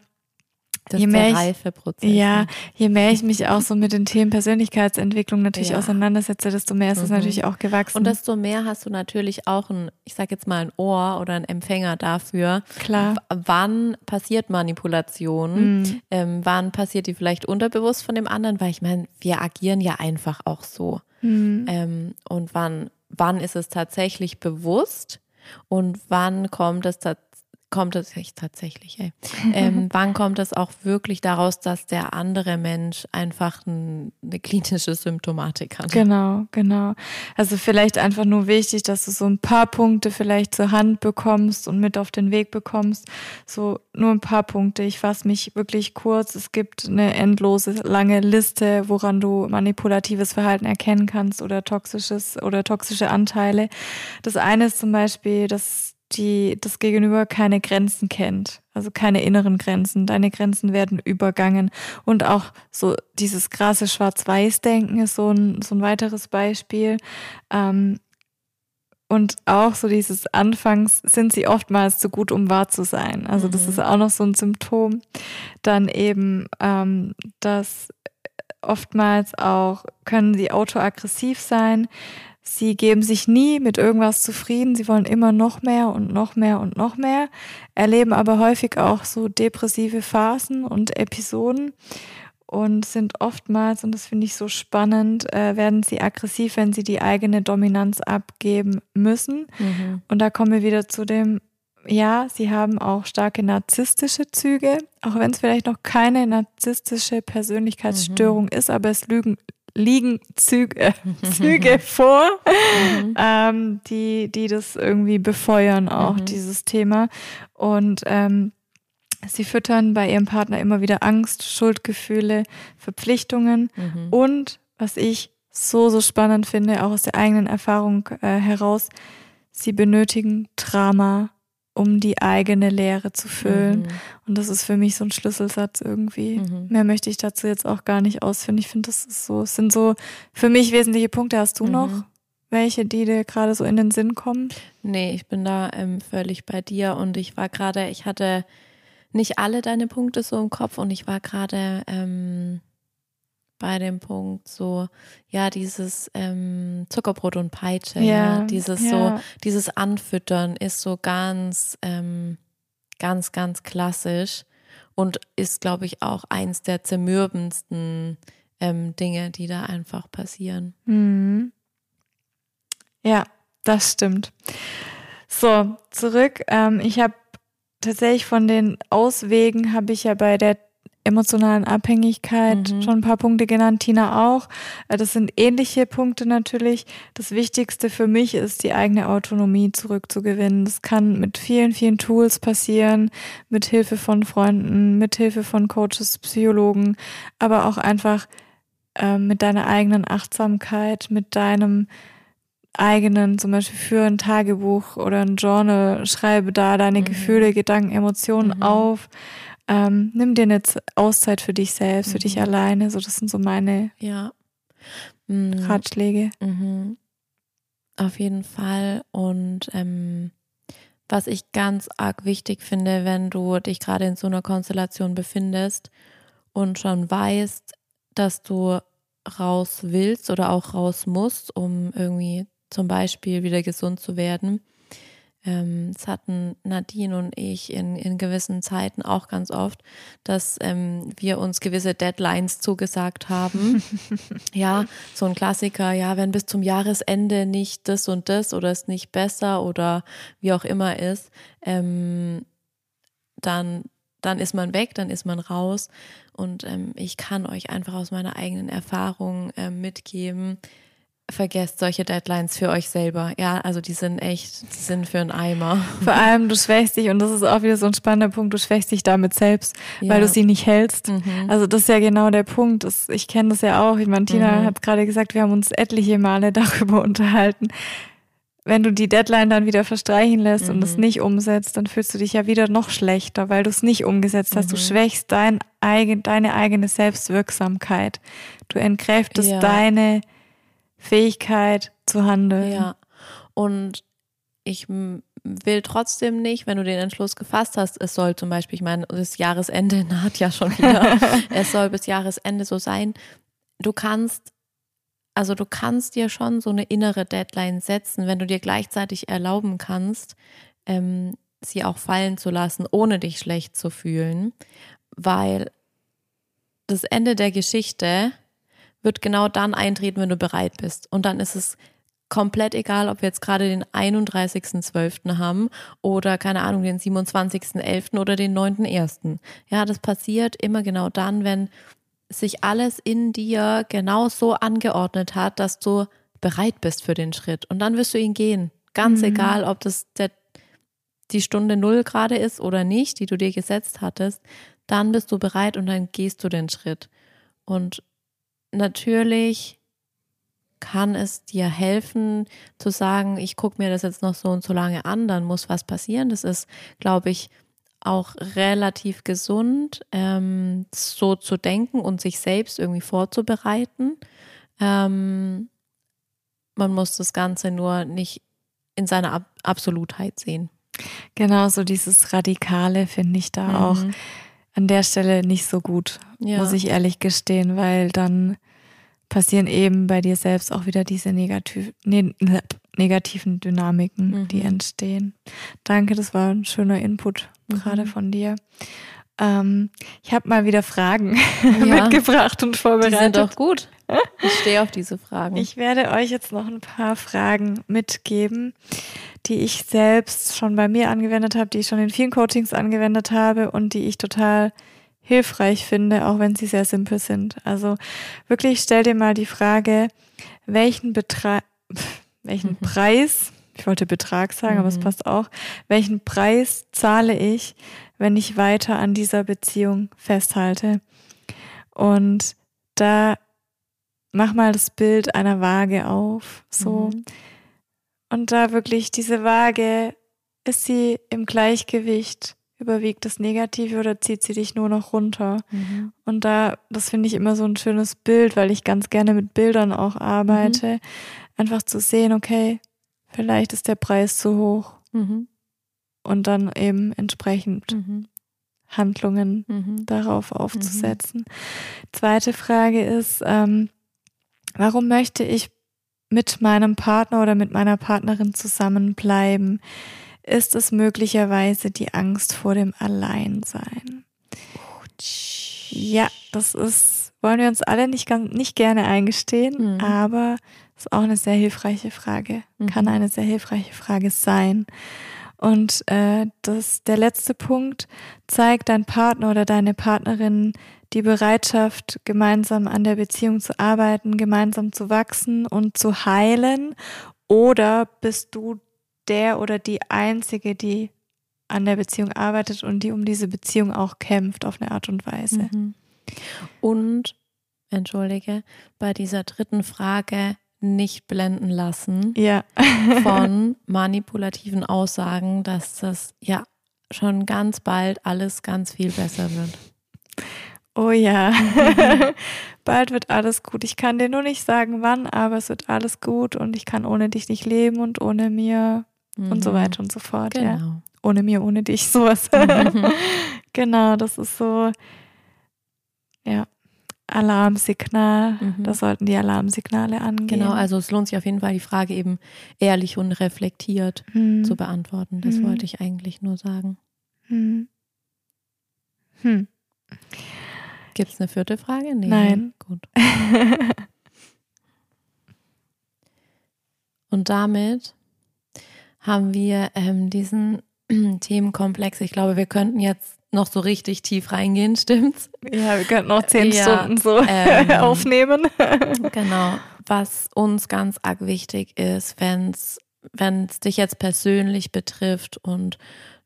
das je mehr Reifeprozess.
Ja, ne? je mehr ich mich auch so mit den Themen Persönlichkeitsentwicklung natürlich ja. auseinandersetze, desto mehr ist es mhm. natürlich auch gewachsen.
Und desto mehr hast du natürlich auch ein, ich sag jetzt mal ein Ohr oder ein Empfänger dafür.
Klar.
Wann passiert Manipulation? Mhm. Ähm, wann passiert die vielleicht unterbewusst von dem anderen? Weil ich meine, wir agieren ja einfach auch so. Mhm. Ähm, und wann, wann ist es tatsächlich bewusst? Und wann kommt es tatsächlich kommt es tatsächlich, ey. Ähm, wann kommt es auch wirklich daraus, dass der andere Mensch einfach ein, eine klinische Symptomatik hat?
Genau, genau. Also vielleicht einfach nur wichtig, dass du so ein paar Punkte vielleicht zur Hand bekommst und mit auf den Weg bekommst. So nur ein paar Punkte. Ich fasse mich wirklich kurz. Es gibt eine endlose, lange Liste, woran du manipulatives Verhalten erkennen kannst oder toxisches oder toxische Anteile. Das eine ist zum Beispiel, dass die das Gegenüber keine Grenzen kennt, also keine inneren Grenzen. Deine Grenzen werden übergangen. Und auch so dieses krasse Schwarz-Weiß-Denken ist so ein, so ein weiteres Beispiel. Ähm, und auch so dieses Anfangs sind sie oftmals zu gut, um wahr zu sein. Also das mhm. ist auch noch so ein Symptom. Dann eben, ähm, dass oftmals auch können sie autoaggressiv sein. Sie geben sich nie mit irgendwas zufrieden. Sie wollen immer noch mehr und noch mehr und noch mehr, erleben aber häufig auch so depressive Phasen und Episoden und sind oftmals, und das finde ich so spannend, äh, werden sie aggressiv, wenn sie die eigene Dominanz abgeben müssen. Mhm. Und da kommen wir wieder zu dem, ja, sie haben auch starke narzisstische Züge, auch wenn es vielleicht noch keine narzisstische Persönlichkeitsstörung mhm. ist, aber es lügen, liegen Züge, Züge vor, mhm. ähm, die, die das irgendwie befeuern, auch mhm. dieses Thema. Und ähm, sie füttern bei ihrem Partner immer wieder Angst, Schuldgefühle, Verpflichtungen mhm. und, was ich so, so spannend finde, auch aus der eigenen Erfahrung äh, heraus, sie benötigen Drama, um die eigene Leere zu füllen. Mhm. Und das ist für mich so ein Schlüsselsatz irgendwie. Mhm. Mehr möchte ich dazu jetzt auch gar nicht ausführen. Ich finde, das ist so, es sind so für mich wesentliche Punkte. Hast du mhm. noch welche, die dir gerade so in den Sinn kommen?
Nee, ich bin da ähm, völlig bei dir und ich war gerade, ich hatte nicht alle deine Punkte so im Kopf und ich war gerade ähm, bei dem Punkt so, ja, dieses ähm, Zuckerbrot und Peitsche,
Ja,
ja, dieses
ja.
so, dieses Anfüttern ist so ganz, ähm, ganz, ganz klassisch und ist, glaube ich, auch eins der zermürbendsten ähm, Dinge, die da einfach passieren.
Mhm. Ja, das stimmt. So, zurück. Ähm, ich habe tatsächlich von den Auswegen habe ich ja bei der emotionalen Abhängigkeit
Mhm.
schon ein paar Punkte genannt, Tina auch. Äh, Das sind ähnliche Punkte natürlich. Das Wichtigste für mich ist, die eigene Autonomie zurückzugewinnen. Das kann mit vielen, vielen Tools passieren, mit Hilfe von Freunden, mit Hilfe von Coaches, Psychologen, aber auch einfach ähm, mit deiner eigenen Achtsamkeit, mit deinem eigenen, zum Beispiel für ein Tagebuch oder ein Journal, schreibe da deine
Mhm.
Gefühle, Gedanken, Emotionen
Mhm.
auf. Ähm, nimm dir eine Auszeit für dich selbst, für dich
Mhm.
alleine. So, das sind so meine
Ja. Mhm.
Ratschläge.
Mhm. Auf jeden Fall. Und ähm, was ich ganz arg wichtig finde, wenn du dich gerade in so einer Konstellation befindest und schon weißt, dass du raus willst oder auch raus musst, um irgendwie zum Beispiel wieder gesund zu werden. Ähm, das hatten Nadine und ich in, in gewissen Zeiten auch ganz oft, dass ähm, wir uns gewisse Deadlines zugesagt haben. ja, so ein Klassiker, ja, wenn bis zum Jahresende nicht das und das oder es nicht besser oder wie auch immer ist, ähm, dann, dann ist man weg, dann ist man raus. Und ähm, ich kann euch einfach aus meiner eigenen Erfahrung ähm, mitgeben, vergesst solche Deadlines für euch selber. Ja, also die sind echt, die sind für einen Eimer.
Vor allem, du schwächst dich, und das ist auch wieder so ein spannender Punkt, du schwächst dich damit selbst, weil
Ja.
du sie nicht hältst.
Mhm.
Also das ist ja genau der Punkt. Das, ich kenne das ja auch. Ich meine, Tina
Mhm.
hat gerade gesagt, wir haben uns etliche Male darüber unterhalten. Wenn du die Deadline dann wieder verstreichen lässt und es
Mhm.
nicht umsetzt, dann fühlst du dich ja wieder noch schlechter, weil du es nicht umgesetzt hast. Du
Mhm.
schwächst dein eigen, deine eigene Selbstwirksamkeit. Du entkräftest
Ja.
deine Fähigkeit zu handeln.
Ja. Und ich will trotzdem nicht, wenn du den Entschluss gefasst hast, es soll zum Beispiel, ich meine, das Jahresende naht ja schon wieder, es soll bis Jahresende so sein. Du kannst, also du kannst dir schon so eine innere Deadline setzen, wenn du dir gleichzeitig erlauben kannst, ähm, sie auch fallen zu lassen, ohne dich schlecht zu fühlen, weil das Ende der Geschichte wird genau dann eintreten, wenn du bereit bist. Und dann ist es komplett egal, ob wir jetzt gerade den 31.12. haben oder keine Ahnung, den 27.11. oder den 9.1. Ja, das passiert immer genau dann, wenn sich alles in dir genau so angeordnet hat, dass du bereit bist für den Schritt. Und dann wirst du ihn gehen. Ganz
Mhm.
egal, ob das der, die Stunde Null gerade ist oder nicht, die du dir gesetzt hattest. Dann bist du bereit und dann gehst du den Schritt. Und natürlich kann es dir helfen zu sagen, ich gucke mir das jetzt noch so und so lange an, dann muss was passieren. Das ist, glaube ich, auch relativ gesund, ähm, so zu denken und sich selbst irgendwie vorzubereiten. Ähm, man muss das Ganze nur nicht in seiner Ab Absolutheit sehen.
Genau, so dieses Radikale finde ich da auch
Mhm.
An der Stelle nicht so gut,
Ja.
muss ich ehrlich gestehen, weil dann passieren eben bei dir selbst auch wieder diese negativ, ne, negativen Dynamiken,
Mhm.
die entstehen. Danke, das war ein schöner Input gerade
Mhm.
von dir. Ähm, ich habe mal wieder Fragen
Ja.
mitgebracht und
Die
vorbereitet.
sind doch gut. Ich stehe auf diese Fragen.
Ich werde euch jetzt noch ein paar Fragen mitgeben, die ich selbst schon bei mir angewendet habe, die ich schon in vielen Coachings angewendet habe und die ich total hilfreich finde, auch wenn sie sehr simpel sind. Also wirklich stell dir mal die Frage, welchen Betrag, welchen
Mhm.
Preis, ich wollte Betrag sagen, aber es
Mhm.
passt auch, welchen Preis zahle ich, wenn ich weiter an dieser Beziehung festhalte? Und da mach mal das Bild einer Waage auf, so.
Mhm.
Und da wirklich diese Waage, ist sie im Gleichgewicht? Überwiegt das Negative oder zieht sie dich nur noch runter?
Mhm.
Und da, das finde ich immer so ein schönes Bild, weil ich ganz gerne mit Bildern auch arbeite. Einfach zu sehen, okay, vielleicht ist der Preis zu hoch
Mhm.
und dann eben entsprechend
Mhm.
Handlungen
Mhm.
darauf aufzusetzen. Zweite Frage ist, ähm, warum möchte ich mit meinem Partner oder mit meiner Partnerin zusammenbleiben? Ist es möglicherweise die Angst vor dem Alleinsein? Ja, das ist, wollen wir uns alle nicht, ganz, nicht gerne eingestehen,
Mhm.
aber ist auch eine sehr hilfreiche Frage. Kann
Mhm.
eine sehr hilfreiche Frage sein. Und äh, das, der letzte Punkt zeigt dein Partner oder deine Partnerin die Bereitschaft, gemeinsam an der Beziehung zu arbeiten, gemeinsam zu wachsen und zu heilen? Oder bist du der oder die Einzige, die an der Beziehung arbeitet und die um diese Beziehung auch kämpft auf eine Art und Weise?
Mhm. Und, entschuldige, bei dieser dritten Frage nicht blenden lassen
Ja.
von manipulativen Aussagen, dass das ja schon ganz bald alles ganz viel besser wird.
Oh ja. Bald wird alles gut. Ich kann dir nur nicht sagen, wann, aber es wird alles gut und ich kann ohne dich nicht leben und ohne mir und so
Mhm.
weiter und so fort. Ja.
Genau.
Ohne mir, ohne dich, sowas.
Mhm.
genau, das ist so, ja, Alarmsignal.
Mhm.
Da sollten die Alarmsignale angehen.
Genau, also es lohnt sich auf jeden Fall, die Frage eben ehrlich und reflektiert
hm.
zu beantworten. Das
Mhm.
wollte ich eigentlich nur sagen.
Hm. Hm.
Gibt es eine vierte Frage? Nee,
Nein.
ne? Gut. Und damit haben wir ähm, diesen Themenkomplex. Ich glaube, wir könnten jetzt noch so richtig tief reingehen, stimmt's?
Ja, wir könnten noch zehn
Ja,
Stunden so
ähm,
aufnehmen.
Genau. Was uns ganz arg wichtig ist, wenn's wenn es dich jetzt persönlich betrifft und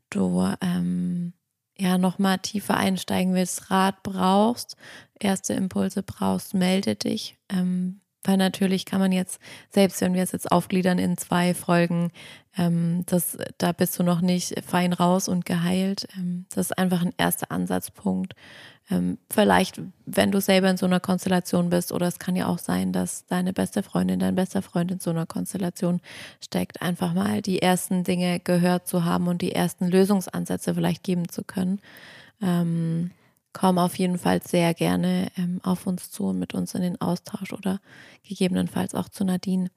du ähm, ja nochmal tiefer einsteigen willst, Rat brauchst, erste Impulse brauchst, melde dich. Ähm, weil natürlich kann man jetzt, selbst wenn wir es jetzt aufgliedern in zwei Folgen, ähm, das, da bist du noch nicht fein raus und geheilt. Ähm, das ist einfach ein erster Ansatzpunkt. Ähm, vielleicht, wenn du selber in so einer Konstellation bist, oder es kann ja auch sein, dass deine beste Freundin, dein bester Freund in so einer Konstellation steckt, einfach mal die ersten Dinge gehört zu haben und die ersten Lösungsansätze vielleicht geben zu können. Ähm, komm auf jeden Fall sehr gerne ähm, auf uns zu und mit uns in den Austausch oder gegebenenfalls auch zu Nadine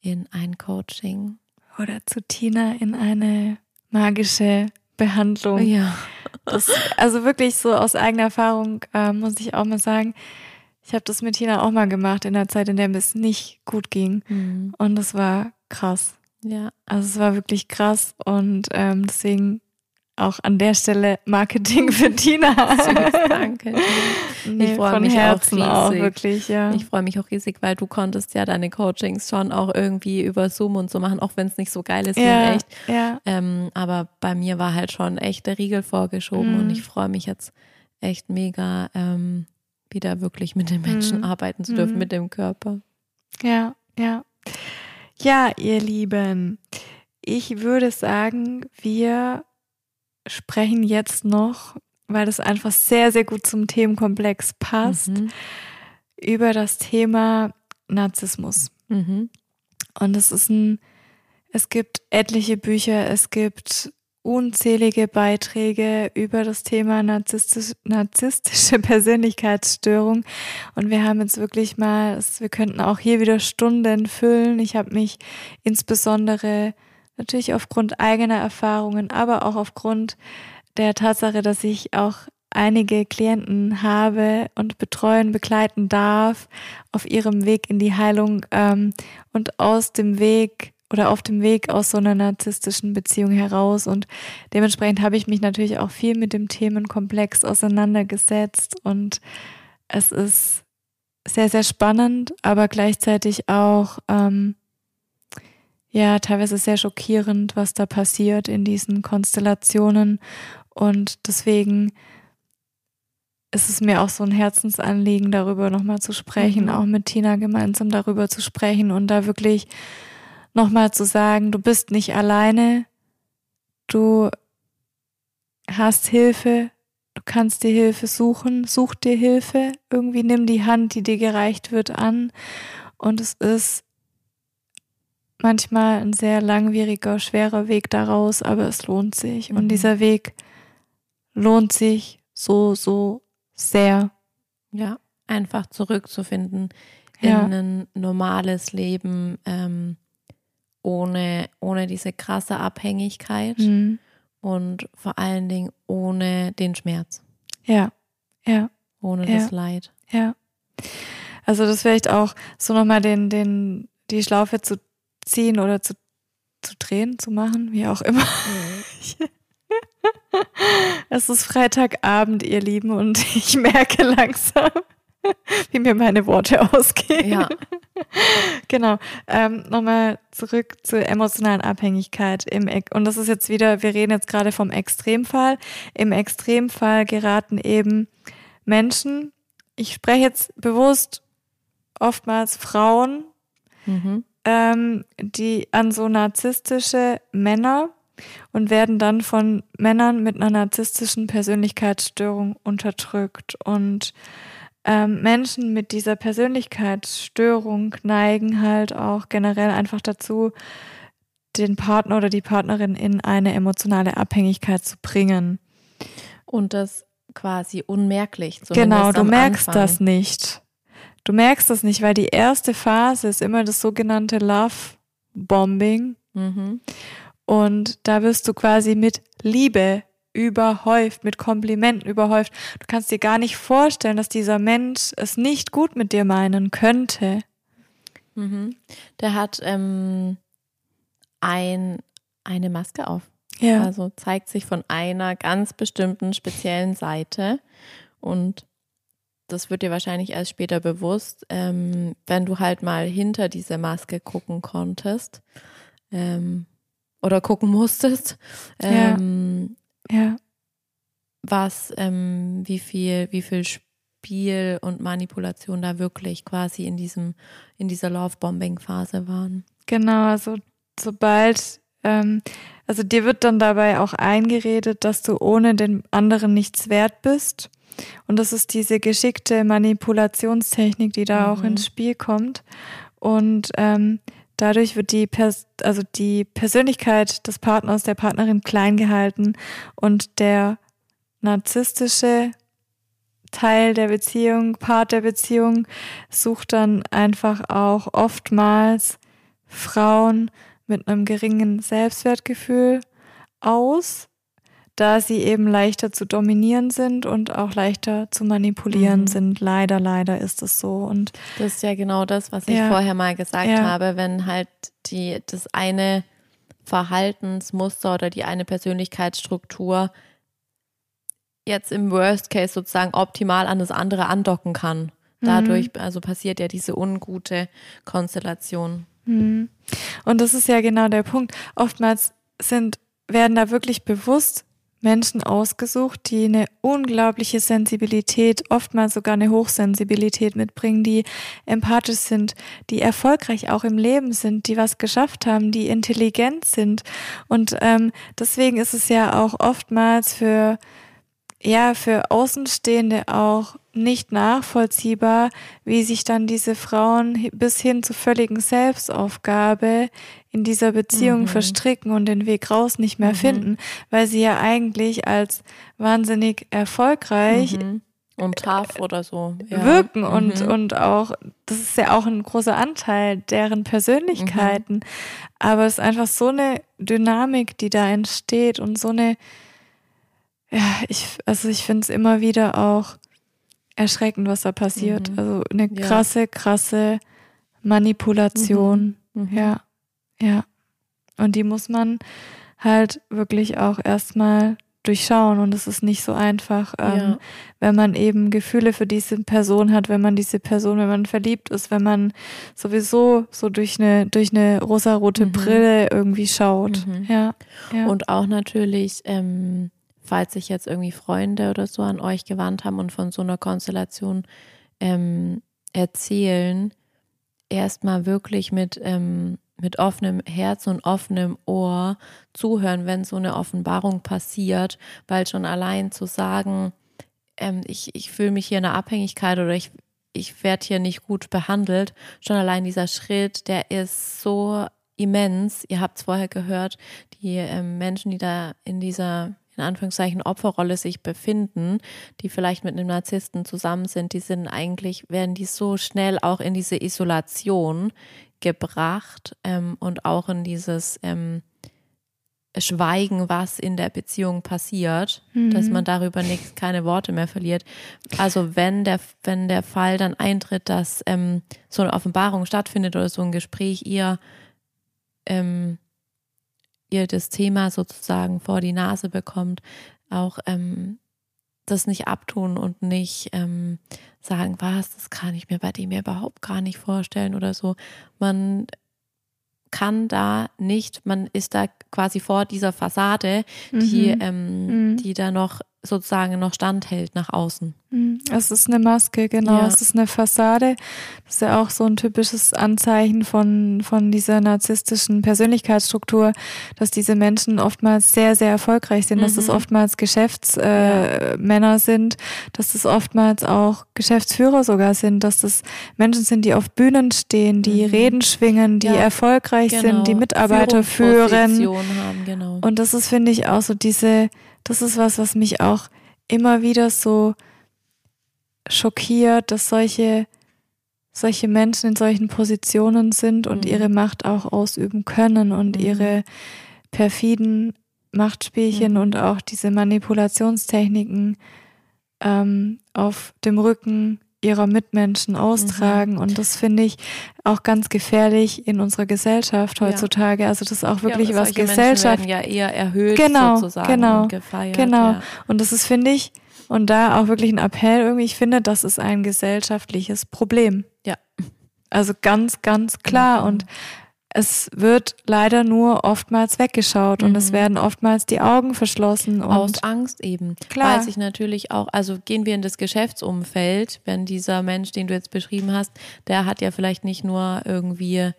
in ein Coaching.
Oder zu Tina in eine magische Behandlung.
Ja.
Das, also wirklich so aus eigener Erfahrung äh, muss ich auch mal sagen, ich habe das mit Tina auch mal gemacht in der Zeit, in der mir es nicht gut ging.
Mhm.
Und es war krass.
Ja.
Also es war wirklich krass und ähm, deswegen auch an der Stelle Marketing für Tina.
Süß, danke.
Nee,
freu
von
mich auch
Herzen auch,
riesig.
wirklich, ja.
Ich freue mich auch riesig, weil du konntest ja deine Coachings schon auch irgendwie über Zoom und so machen, auch wenn es nicht so geil ist wie in
ja,
echt.
ja,
Ähm, aber bei mir war halt schon echt der Riegel vorgeschoben
Mhm.
und ich freue mich jetzt echt mega, ähm, wieder wirklich mit den Menschen
Mhm.
arbeiten zu dürfen,
Mhm.
mit dem Körper.
ja, ja. Ja, ihr Lieben, ich würde sagen, wir sprechen jetzt noch, weil das einfach sehr, sehr gut zum Themenkomplex passt,
Mhm.
über das Thema Narzissmus.
Mhm.
Und es ist ein, es gibt etliche Bücher, es gibt unzählige Beiträge über das Thema narzisstisch, narzisstische Persönlichkeitsstörung. Und wir haben jetzt wirklich mal, wir könnten auch hier wieder Stunden füllen. Ich habe mich insbesondere natürlich aufgrund eigener Erfahrungen, aber auch aufgrund der Tatsache, dass ich auch einige Klienten habe und betreuen, begleiten darf auf ihrem Weg in die Heilung ähm, und aus dem Weg oder auf dem Weg aus so einer narzisstischen Beziehung heraus. Und dementsprechend habe ich mich natürlich auch viel mit dem Themenkomplex auseinandergesetzt und es ist sehr, sehr spannend, aber gleichzeitig auch ähm, ja teilweise sehr schockierend, was da passiert in diesen Konstellationen. Und deswegen ist es mir auch so ein Herzensanliegen, darüber nochmal zu sprechen,
Mhm.
auch mit Tina gemeinsam darüber zu sprechen und da wirklich nochmal zu sagen, du bist nicht alleine, du hast Hilfe, du kannst dir Hilfe suchen, such dir Hilfe, irgendwie nimm die Hand, die dir gereicht wird, an. Und es ist manchmal ein sehr langwieriger, schwerer Weg daraus, aber es lohnt sich und
Mhm.
dieser Weg lohnt sich so, so sehr.
Ja, einfach zurückzufinden in
Ja.
ein normales Leben ähm, ohne, ohne diese krasse Abhängigkeit
Mhm.
und vor allen Dingen ohne den Schmerz,
Ja, ja,
ohne
Ja.
das Leid.
ja. Also das vielleicht auch so nochmal den, den, die Schlaufe zu ziehen oder zu, zu drehen, zu machen, wie auch immer. Es ist Freitagabend, ihr Lieben, und ich merke langsam, wie mir meine Worte ausgehen.
Ja,
Genau. Ähm, Nochmal zurück zur emotionalen Abhängigkeit. Im, Ex- und das ist jetzt wieder, wir reden jetzt gerade vom Extremfall. Im Extremfall geraten eben Menschen, ich spreche jetzt bewusst oftmals Frauen,
mhm.
Ähm, die an so narzisstische Männer und werden dann von Männern mit einer narzisstischen Persönlichkeitsstörung unterdrückt. Und ähm, Menschen mit dieser Persönlichkeitsstörung neigen halt auch generell einfach dazu, den Partner oder die Partnerin in eine emotionale Abhängigkeit zu bringen.
und das quasi unmerklich.
Genau, du merkst
Anfang.
das nicht. Du merkst das nicht, weil die erste Phase ist immer das sogenannte Love Bombing.
Mhm.
Und da wirst du quasi mit Liebe überhäuft, mit Komplimenten überhäuft. Du kannst dir gar nicht vorstellen, dass dieser Mensch es nicht gut mit dir meinen könnte.
Mhm. Der hat ähm, ein, eine Maske auf.
Ja.
Also zeigt sich von einer ganz bestimmten speziellen Seite. Und das wird dir wahrscheinlich erst später bewusst, ähm, wenn du halt mal hinter diese Maske gucken konntest ähm, oder gucken musstest,
Ja.
ähm,
Ja.
was, ähm, wie viel, wie viel Spiel und Manipulation da wirklich quasi in diesem, in dieser Love-Bombing-Phase waren.
Genau, also sobald, ähm, also dir wird dann dabei auch eingeredet, dass du ohne den anderen nichts wert bist. Und das ist diese geschickte Manipulationstechnik, die da auch
Mhm.
ins Spiel kommt. Und ähm, dadurch wird die, Pers also die Persönlichkeit des Partners, der Partnerin klein gehalten und der narzisstische Teil der Beziehung, Part der Beziehung, sucht dann einfach auch oftmals Frauen mit einem geringen Selbstwertgefühl aus, da sie eben leichter zu dominieren sind und auch leichter zu manipulieren
Mhm.
sind. Leider, leider ist es so. Und
Das ist ja genau das, was ich
Ja.
vorher mal gesagt
Ja.
habe, wenn halt die, das eine Verhaltensmuster oder die eine Persönlichkeitsstruktur jetzt im Worst Case sozusagen optimal an das andere andocken kann. Dadurch, also passiert ja diese ungute Konstellation.
Mhm. Und das ist ja genau der Punkt. Oftmals sind, werden da wirklich bewusst Menschen ausgesucht, die eine unglaubliche Sensibilität, oftmals sogar eine Hochsensibilität mitbringen, die empathisch sind, die erfolgreich auch im Leben sind, die was geschafft haben, die intelligent sind. Und ähm, deswegen ist es ja auch oftmals für ja, für Außenstehende auch nicht nachvollziehbar, wie sich dann diese Frauen bis hin zur völligen Selbstaufgabe in dieser Beziehung
Mhm.
verstricken und den Weg raus nicht mehr
Mhm.
finden, weil sie ja eigentlich als wahnsinnig erfolgreich
Mhm. Und tough oder so. Ja.
wirken und,
Mhm.
und auch, das ist ja auch ein großer Anteil deren Persönlichkeiten. Aber es ist einfach so eine Dynamik, die da entsteht und so eine, ja, ich, also ich finde es immer wieder auch erschreckend, was da passiert.
Mhm.
Also eine
Ja.
krasse, krasse Manipulation.
Mhm.
Ja, ja. Und die muss man halt wirklich auch erstmal durchschauen und es ist nicht so einfach, ähm,
Ja.
wenn man eben Gefühle für diese Person hat, wenn man diese Person, wenn man verliebt ist, wenn man sowieso so durch eine durch eine rosarote
Mhm.
Brille irgendwie schaut.
Mhm.
Ja, ja.
Und auch natürlich, ähm, falls sich jetzt irgendwie Freunde oder so an euch gewandt haben und von so einer Konstellation ähm, erzählen, erstmal wirklich mit, ähm, mit offenem Herz und offenem Ohr zuhören, wenn so eine Offenbarung passiert, weil schon allein zu sagen, ähm, ich, ich fühle mich hier in einer Abhängigkeit oder ich, ich werde hier nicht gut behandelt, schon allein dieser Schritt, der ist so immens. Ihr habt es vorher gehört, die ähm, Menschen, die da in dieser, in Anführungszeichen Opferrolle sich befinden, die vielleicht mit einem Narzissten zusammen sind, die sind eigentlich, werden die so schnell auch in diese Isolation gebracht ähm, und auch in dieses ähm, Schweigen, was in der Beziehung passiert, mhm. dass man darüber nichts, keine Worte mehr verliert. Also wenn der, wenn der Fall dann eintritt, dass ähm, so eine Offenbarung stattfindet oder so ein Gespräch, ihr, ähm, ihr das Thema sozusagen vor die Nase bekommt, auch ähm, das nicht abtun und nicht ähm, sagen, was, das kann ich mir bei dem ja überhaupt gar nicht vorstellen oder so. Man kann da nicht, man ist da quasi vor dieser Fassade, die, mhm. ähm, mhm. die da noch sozusagen noch standhält nach außen.
Mhm. Es ist eine Maske, genau. Ja. Es ist eine Fassade. Das ist ja auch so ein typisches Anzeichen von, von dieser narzisstischen Persönlichkeitsstruktur, dass diese Menschen oftmals sehr, sehr erfolgreich sind, mhm. dass das mhm. oftmals Geschäftsmänner äh, ja. sind, dass das oftmals auch Geschäftsführer sogar sind, dass das Menschen sind, die auf Bühnen stehen, die mhm. Reden schwingen, die ja. erfolgreich genau. sind, die Mitarbeiter führen.
Haben, genau.
Und das ist, finde ich, auch so diese das ist was, was mich auch immer wieder so schockiert, dass solche, solche Menschen in solchen Positionen sind und mhm. ihre Macht auch ausüben können und mhm. ihre perfiden Machtspielchen mhm. und auch diese Manipulationstechniken ähm, auf dem Rücken ihrer Mitmenschen austragen. Mhm. Und das finde ich auch ganz gefährlich in unserer Gesellschaft heutzutage. Ja. Also das ist auch wirklich ja, was Gesellschaft.
ja eher erhöht
genau,
sozusagen
genau,
und gefeiert.
Genau.
Ja.
Und das ist, finde ich, und da auch wirklich ein Appell irgendwie, ich finde, das ist ein gesellschaftliches Problem.
Ja.
Also ganz, ganz klar. Mhm. Und es wird leider nur oftmals weggeschaut mhm. und es mhm. werden oftmals die Augen verschlossen.
Aus Angst eben. Klar. Weil sich natürlich auch, also gehen wir in das Geschäftsumfeld, wenn dieser Mensch, den du jetzt beschrieben hast, der hat ja vielleicht nicht nur irgendwie äh,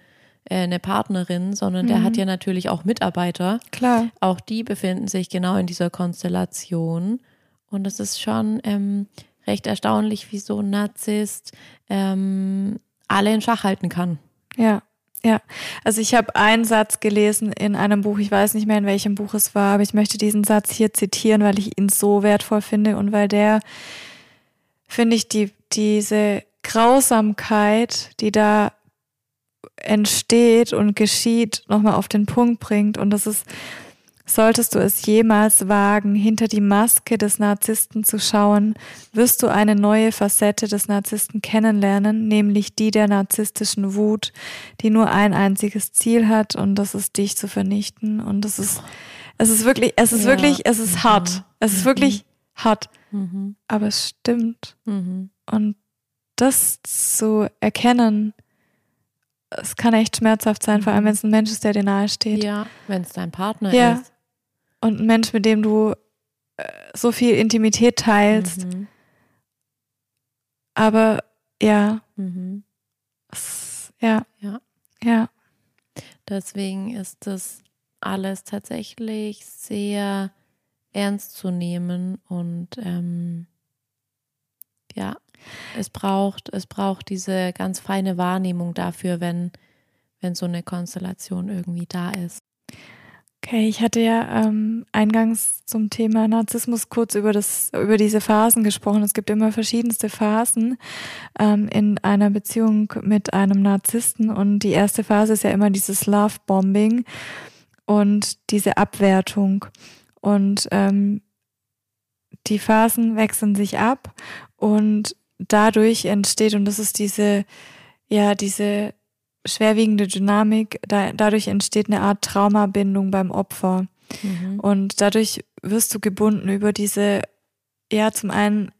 eine Partnerin, sondern mhm. der hat mhm. ja natürlich auch Mitarbeiter.
Klar.
Auch die befinden sich genau in dieser Konstellation. Und es ist schon ähm, recht erstaunlich, wie so ein Narzisst ähm, alle in Schach halten kann.
Ja. Ja, also ich habe einen Satz gelesen in einem Buch, ich weiß nicht mehr in welchem Buch es war, aber ich möchte diesen Satz hier zitieren, weil ich ihn so wertvoll finde und weil der, finde ich, die, diese Grausamkeit, die da entsteht und geschieht, nochmal auf den Punkt bringt. Und das ist Solltest du es jemals wagen, hinter die Maske des Narzissten zu schauen, wirst du eine neue Facette des Narzissten kennenlernen, nämlich die der narzisstischen Wut, die nur ein einziges Ziel hat und das ist dich zu vernichten. Und das ist, es ist wirklich, es ist ja. wirklich, es ist mhm. hart. Es ist mhm. wirklich hart. Mhm. Aber es stimmt.
Mhm.
Und das zu erkennen, es kann echt schmerzhaft sein, vor allem wenn es ein Mensch ist, der dir nahe steht.
Ja, wenn es dein Partner
ja.
ist
und ein Mensch, mit dem du äh, so viel Intimität teilst. Mhm. Aber ja,
mhm.
ja,
ja,
ja.
Deswegen ist das alles tatsächlich sehr ernst zu nehmen und ähm, ja, es braucht, es braucht diese ganz feine Wahrnehmung dafür, wenn, wenn so eine Konstellation irgendwie da ist.
Okay, ich hatte ja ähm, eingangs zum Thema Narzissmus kurz über das über diese Phasen gesprochen. Es gibt immer verschiedenste Phasen ähm, in einer Beziehung mit einem Narzissten und die erste Phase ist ja immer dieses Love Bombing und diese Abwertung und ähm, die Phasen wechseln sich ab und dadurch entsteht und das ist diese ja diese schwerwiegende Dynamik, da, dadurch entsteht eine Art Traumabindung beim Opfer. Mhm. Und dadurch wirst du gebunden über diese, ja, zum einen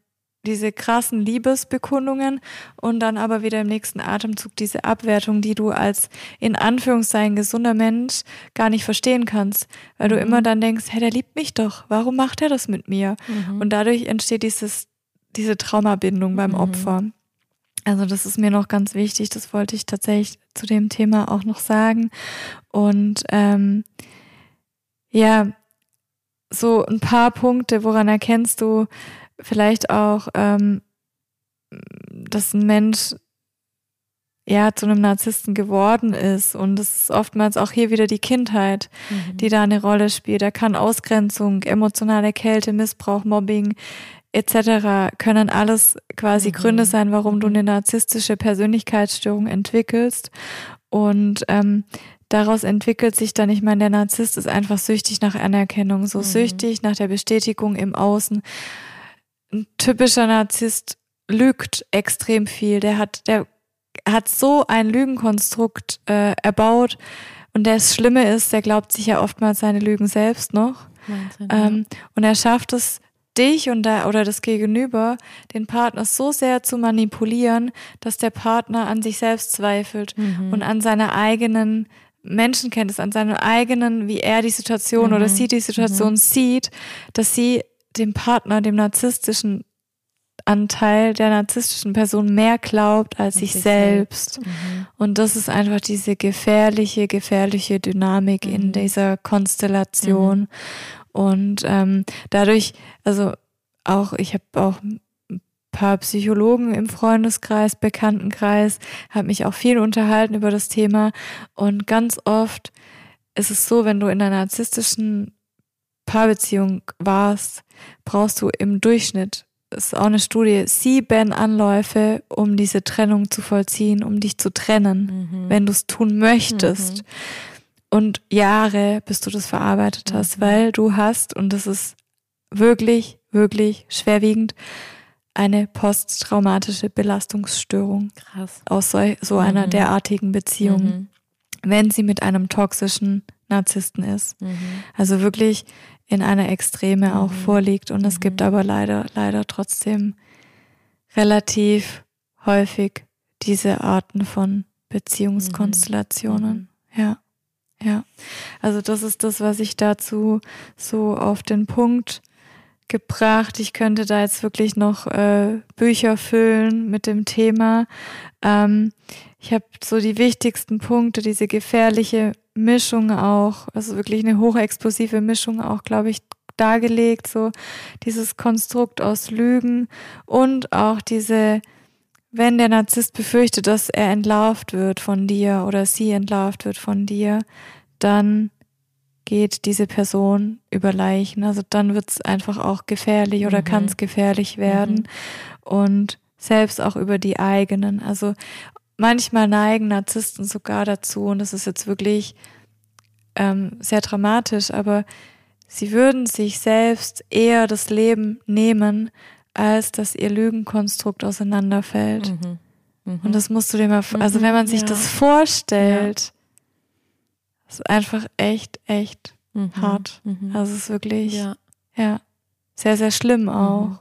diese krassen Liebesbekundungen und dann aber wieder im nächsten Atemzug diese Abwertung, die du als in Anführungszeichen gesunder Mensch gar nicht verstehen kannst, weil du mhm. immer dann denkst, hey, der liebt mich doch, warum macht er das mit mir? Mhm. Und dadurch entsteht dieses, diese Traumabindung beim mhm. Opfer. Also das ist mir noch ganz wichtig, das wollte ich tatsächlich zu dem Thema auch noch sagen. Und ähm, ja, so ein paar Punkte, woran erkennst du vielleicht auch, ähm, dass ein Mensch ja zu einem Narzissten geworden ist. Und es ist oftmals auch hier wieder die Kindheit, mhm. die da eine Rolle spielt. Da kann Ausgrenzung, emotionale Kälte, Missbrauch, Mobbing etc. können alles quasi mhm. Gründe sein, warum du mhm. eine narzisstische Persönlichkeitsstörung entwickelst. Und ähm, daraus entwickelt sich dann, ich meine, der Narzisst ist einfach süchtig nach Anerkennung, so mhm. süchtig nach der Bestätigung im Außen. Ein typischer Narzisst lügt extrem viel. Der hat, der hat so ein Lügenkonstrukt äh, erbaut. Und das Schlimme ist, der glaubt sich ja oftmals seine Lügen selbst noch. Wahnsinn, ähm, ja. Und er schafft es, dich und da, oder das Gegenüber, den Partner so sehr zu manipulieren, dass der Partner an sich selbst zweifelt mhm. und an seiner eigenen Menschenkenntnis, an seinem eigenen, wie er die Situation mhm. oder sie die Situation mhm. sieht, dass sie dem Partner, dem narzisstischen Anteil der narzisstischen Person mehr glaubt als sich, sich, selbst. selbst. Mhm. Und das ist einfach diese gefährliche, gefährliche Dynamik mhm. in dieser Konstellation. Und ähm, dadurch, also auch, ich habe auch ein paar Psychologen im Freundeskreis, Bekanntenkreis, habe mich auch viel unterhalten über das Thema. Und ganz oft ist es so, wenn du in einer narzisstischen Paarbeziehung warst, brauchst du im Durchschnitt ist auch eine Studie, sieben Anläufe, um diese Trennung zu vollziehen, um dich zu trennen, mhm. wenn du es tun möchtest. Mhm. Und Jahre, bis du das verarbeitet hast, mhm. weil du hast, und das ist wirklich, wirklich schwerwiegend, eine posttraumatische Belastungsstörung
Krass.
aus so, so einer mhm. derartigen Beziehung, mhm. wenn sie mit einem toxischen Narzissten ist. Mhm. Also wirklich in einer Extreme auch mhm. vorliegt. Und es gibt mhm. aber leider, leider trotzdem relativ häufig diese Arten von Beziehungskonstellationen. Ja. Ja. Also das ist das, was ich dazu so auf den Punkt gebracht. Ich könnte da jetzt wirklich noch äh, Bücher füllen mit dem Thema. Ähm, ich habe so die wichtigsten Punkte, diese gefährliche Mischung auch, also wirklich eine hochexplosive Mischung auch, glaube ich, dargelegt, so dieses Konstrukt aus Lügen und auch diese, wenn der Narzisst befürchtet, dass er entlarvt wird von dir oder sie entlarvt wird von dir, dann geht diese Person über Leichen. Also dann wird es einfach auch gefährlich oder mhm. kann es gefährlich werden. Mhm. Und selbst auch über die eigenen. Also manchmal neigen Narzissten sogar dazu, und das ist jetzt wirklich ähm, sehr dramatisch, aber sie würden sich selbst eher das Leben nehmen, als dass ihr Lügenkonstrukt auseinanderfällt. Mhm. Mhm. Und das musst du dir mal, also wenn man sich ja. das vorstellt, ja. ist einfach echt, echt mhm. hart. Mhm. Also es ist wirklich, ja. ja, sehr, sehr schlimm auch. Mhm.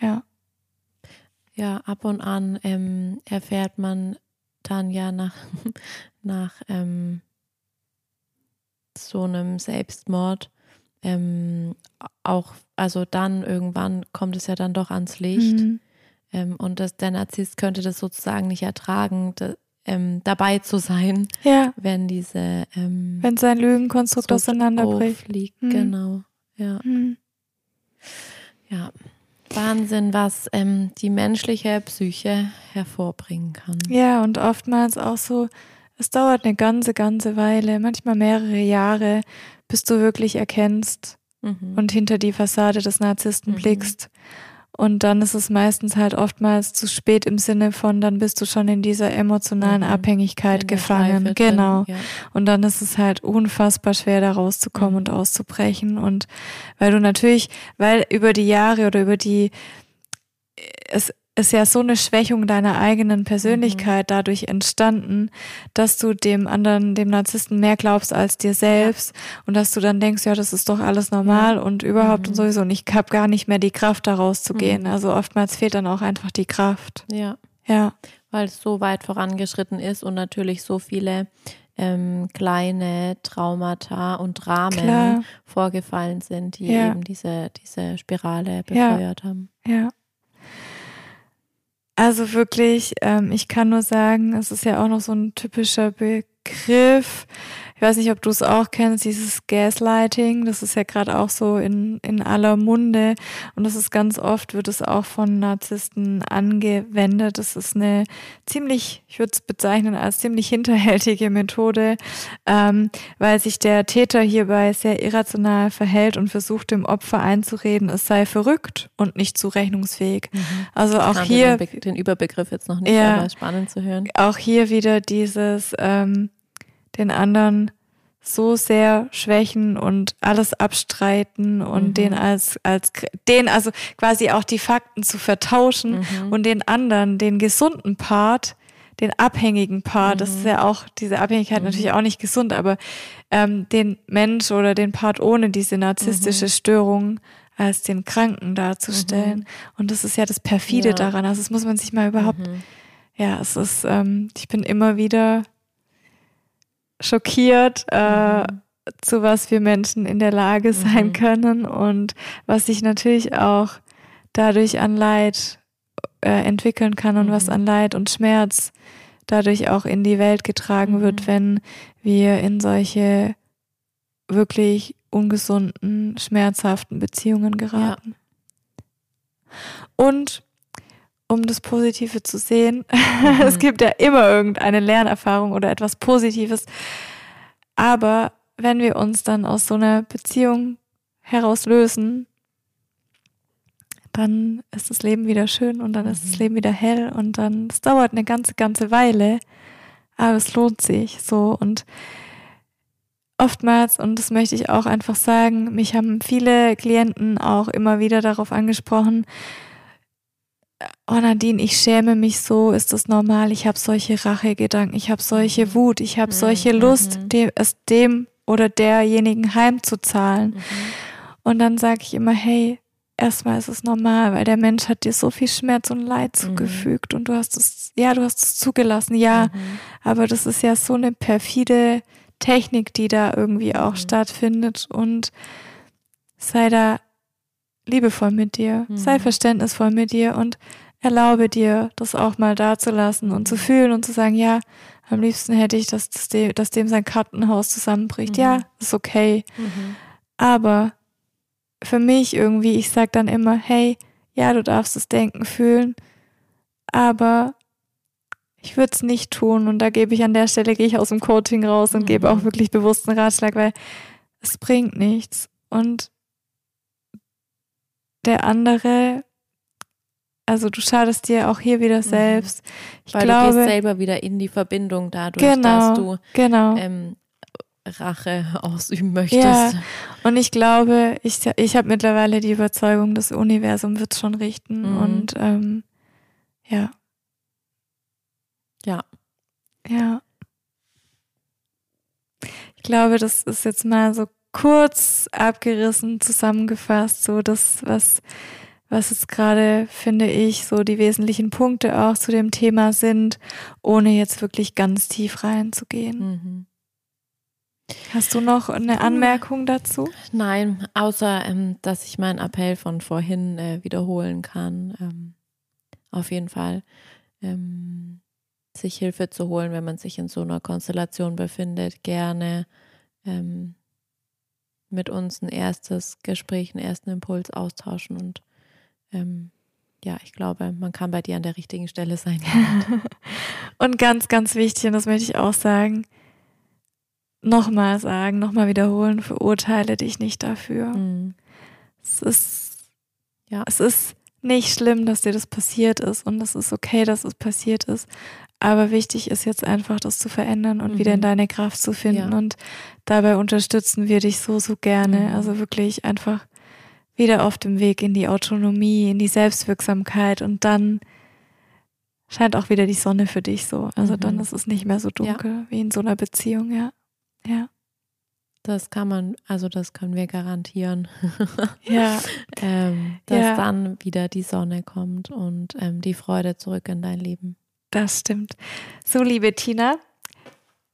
Ja.
Ja, ab und an ähm, erfährt man dann ja nach, nach ähm, so einem Selbstmord ähm, auch, also dann irgendwann kommt es ja dann doch ans Licht. Mhm. Ähm, und das, der Narzisst könnte das sozusagen nicht ertragen, da, ähm, dabei zu sein,
ja.
wenn diese ähm,
wenn sein Lügenkonstrukt auseinanderbricht.
Fliegt, mhm. Genau, ja. Mhm. Ja. Wahnsinn, was ähm, die menschliche Psyche hervorbringen kann.
Ja, und oftmals auch so, es dauert eine ganze, ganze Weile, manchmal mehrere Jahre, bis du wirklich erkennst mhm. und hinter die Fassade des Narzissten mhm. blickst. Und dann ist es meistens halt oftmals zu spät im Sinne von, dann bist du schon in dieser emotionalen mhm. Abhängigkeit gefangen. Genau. Drin, ja. Und dann ist es halt unfassbar schwer, da rauszukommen mhm. und auszubrechen. Und weil du natürlich, weil über die Jahre oder über die, es, ist ja so eine Schwächung deiner eigenen Persönlichkeit mhm. dadurch entstanden, dass du dem anderen, dem Narzissten mehr glaubst als dir selbst ja. und dass du dann denkst, ja, das ist doch alles normal ja. und überhaupt mhm. und sowieso und ich habe gar nicht mehr die Kraft, da rauszugehen. Mhm. Also oftmals fehlt dann auch einfach die Kraft.
Ja.
Ja.
Weil es so weit vorangeschritten ist und natürlich so viele ähm, kleine Traumata und Dramen Klar. vorgefallen sind, die ja. eben diese, diese Spirale befeuert haben.
Ja. Also wirklich, ähm, ich kann nur sagen, es ist ja auch noch so ein typischer Begriff. Ich weiß nicht, ob du es auch kennst, dieses Gaslighting, das ist ja gerade auch so in, in aller Munde und das ist ganz oft, wird es auch von Narzissten angewendet. Das ist eine ziemlich, ich würde es bezeichnen als ziemlich hinterhältige Methode, ähm, weil sich der Täter hierbei sehr irrational verhält und versucht dem Opfer einzureden, es sei verrückt und nicht zurechnungsfähig. Mhm. Also auch hier
den, den, Überbegriff jetzt noch nicht, ja, aber spannend zu hören.
Auch hier wieder dieses ähm, den anderen so sehr schwächen und alles abstreiten und mhm. den als, als, den also quasi auch die Fakten zu vertauschen mhm. und den anderen, den gesunden Part, den abhängigen Part, mhm. das ist ja auch, diese Abhängigkeit mhm. natürlich auch nicht gesund, aber ähm, den Mensch oder den Part ohne diese narzisstische mhm. Störung als den Kranken darzustellen. Mhm. Und das ist ja das Perfide ja. daran. Also das muss man sich mal überhaupt, ja, es ist, ähm, ich bin immer wieder schockiert, äh, mhm. zu was wir Menschen in der Lage sein mhm. können und was sich natürlich auch dadurch an Leid äh, entwickeln kann und mhm. was an Leid und Schmerz dadurch auch in die Welt getragen wird, mhm. wenn wir in solche wirklich ungesunden, schmerzhaften Beziehungen geraten. Ja. Und um das Positive zu sehen. Mhm. es gibt ja immer irgendeine Lernerfahrung oder etwas Positives. Aber wenn wir uns dann aus so einer Beziehung herauslösen, dann ist das Leben wieder schön und dann ist das mhm. Leben wieder hell und dann, es dauert eine ganze, ganze Weile, aber es lohnt sich so und oftmals, und das möchte ich auch einfach sagen, mich haben viele Klienten auch immer wieder darauf angesprochen, oh Nadine, ich schäme mich so, ist das normal? Ich habe solche Rachegedanken, ich habe solche mhm. Wut, ich habe solche mhm. Lust, dem, es dem oder derjenigen heimzuzahlen. Mhm. Und dann sage ich immer, hey, erstmal ist es normal, weil der Mensch hat dir so viel Schmerz und Leid mhm. zugefügt und du hast es, ja, du hast es zugelassen, ja, mhm. aber das ist ja so eine perfide Technik, die da irgendwie auch mhm. stattfindet und sei da liebevoll mit dir, mhm. sei verständnisvoll mit dir und erlaube dir, das auch mal dazulassen und zu mhm. fühlen und zu sagen, ja, am liebsten hätte ich, dass, dass, dem, dass dem sein Kartenhaus zusammenbricht. Mhm. Ja, ist okay. Mhm. Aber für mich irgendwie, ich sag dann immer, hey, ja, du darfst es denken, fühlen, aber ich würde es nicht tun. Und da gebe ich an der Stelle, gehe ich aus dem Coaching raus und gebe auch mhm. wirklich bewussten Ratschlag, weil es bringt nichts. Und der andere, also du schadest dir auch hier wieder mhm. selbst.
Ich Weil glaube, du gehst selber wieder in die Verbindung dadurch, genau, dass du
genau.
Ähm, Rache ausüben möchtest.
Ja, und ich glaube, ich, ich habe mittlerweile die Überzeugung, das Universum wird schon richten mhm. und ähm, ja.
Ja.
Ja. Ich glaube, das ist jetzt mal so kurz abgerissen zusammengefasst, so das, was, was jetzt gerade, finde ich, so die wesentlichen Punkte auch zu dem Thema sind, ohne jetzt wirklich ganz tief reinzugehen. Mhm. Hast du noch eine Anmerkung dazu?
Nein, außer ähm, dass ich meinen Appell von vorhin äh, wiederholen kann. Ähm, auf jeden Fall ähm, sich Hilfe zu holen, wenn man sich in so einer Konstellation befindet, gerne ähm, mit uns ein erstes Gespräch, einen ersten Impuls austauschen und ähm, ja, ich glaube, man kann bei dir an der richtigen Stelle sein.
und ganz, ganz wichtig, und das möchte ich auch sagen, nochmal sagen, nochmal wiederholen, verurteile dich nicht dafür. Mhm. Es ist, ja, es ist nicht schlimm, dass dir das passiert ist und es ist okay, dass es passiert ist. Aber wichtig ist jetzt einfach, das zu verändern und mhm. wieder in deine Kraft zu finden. Ja. Und dabei unterstützen wir dich so, so gerne. Mhm. Also wirklich einfach wieder auf dem Weg in die Autonomie, in die Selbstwirksamkeit und dann scheint auch wieder die Sonne für dich so. Also mhm. dann ist es nicht mehr so dunkel ja. wie in so einer Beziehung, ja. Ja.
Das kann man, also das können wir garantieren.
ja.
ähm, dass ja. dann wieder die Sonne kommt und ähm, die Freude zurück in dein Leben.
Das stimmt. So, liebe Tina,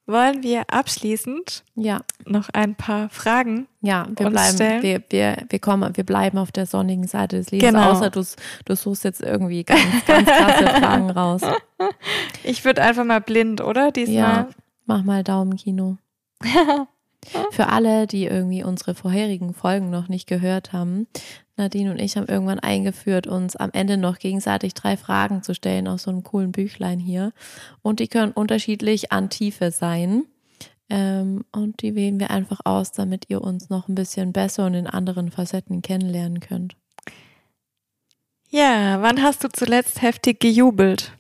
wollen wir abschließend
ja.
noch ein paar Fragen
ja, wir bleiben, stellen? Wir, wir, wir, kommen, wir bleiben auf der sonnigen Seite des Lebens, genau. außer du, du suchst jetzt irgendwie ganz, ganz krasse Fragen raus.
Ich würde einfach mal blind, oder? Diesmal. Ja,
mach mal Daumenkino. Für alle, die irgendwie unsere vorherigen Folgen noch nicht gehört haben, Nadine und ich haben irgendwann eingeführt, uns am Ende noch gegenseitig drei Fragen zu stellen aus so einem coolen Büchlein hier. Und die können unterschiedlich an Tiefe sein. Ähm, und die wählen wir einfach aus, damit ihr uns noch ein bisschen besser und in anderen Facetten kennenlernen könnt.
Ja, wann hast du zuletzt heftig gejubelt?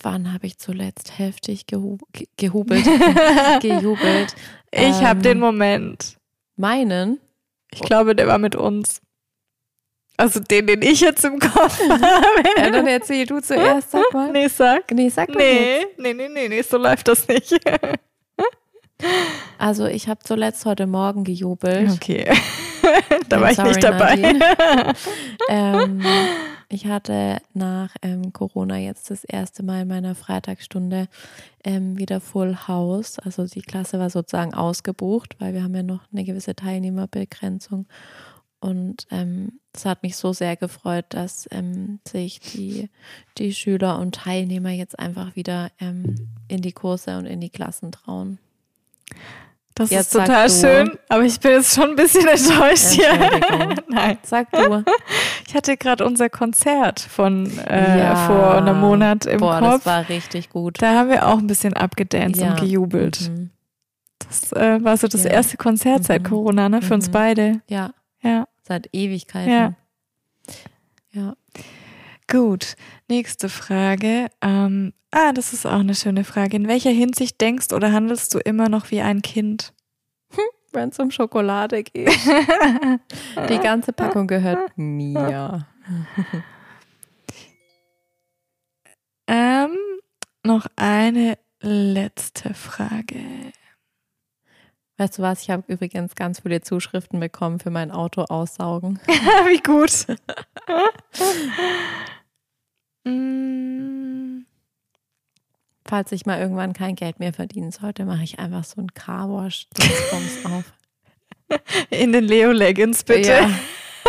Wann habe ich zuletzt heftig gehu gehubelt? gejubelt.
Ich ähm, habe den Moment.
Meinen?
Ich glaube, der war mit uns. Also den, den ich jetzt im Kopf habe.
Ja, dann erzähl du zuerst, sag mal.
Nee, sag.
Nee, sag
mal. Nee, nee, nee, nee, nee, so läuft das nicht.
Also ich habe zuletzt heute Morgen gejubelt.
Okay. da war ich sorry, nicht dabei.
ähm, ich hatte nach ähm, Corona jetzt das erste Mal in meiner Freitagsstunde ähm, wieder Full House. Also die Klasse war sozusagen ausgebucht, weil wir haben ja noch eine gewisse Teilnehmerbegrenzung. Und ähm, es hat mich so sehr gefreut, dass ähm, sich die, die Schüler und Teilnehmer jetzt einfach wieder ähm, in die Kurse und in die Klassen trauen.
Das jetzt ist total schön, aber ich bin jetzt schon ein bisschen enttäuscht hier.
Nein. Sag du.
Ich hatte gerade unser Konzert von äh, ja. vor einem Monat im
Boah,
Kopf.
das war richtig gut.
Da haben wir auch ein bisschen abgedanced ja. und gejubelt. Mhm. Das äh, war so das ja. erste Konzert mhm. seit Corona, ne? Für mhm. uns beide.
Ja.
Ja.
Seit Ewigkeiten.
Ja.
Ja.
Gut, nächste Frage. Ähm, ah, das ist auch eine schöne Frage. In welcher Hinsicht denkst oder handelst du immer noch wie ein Kind?
Hm, Wenn es um Schokolade geht. Die ganze Packung gehört mir.
ähm, noch eine letzte Frage.
Weißt du was? Ich habe übrigens ganz viele Zuschriften bekommen für mein Auto aussaugen.
Wie gut. Mm.
Falls ich mal irgendwann kein Geld mehr verdienen sollte, mache ich einfach so ein Carwash auf.
In den Leo Leggings, bitte. Ja.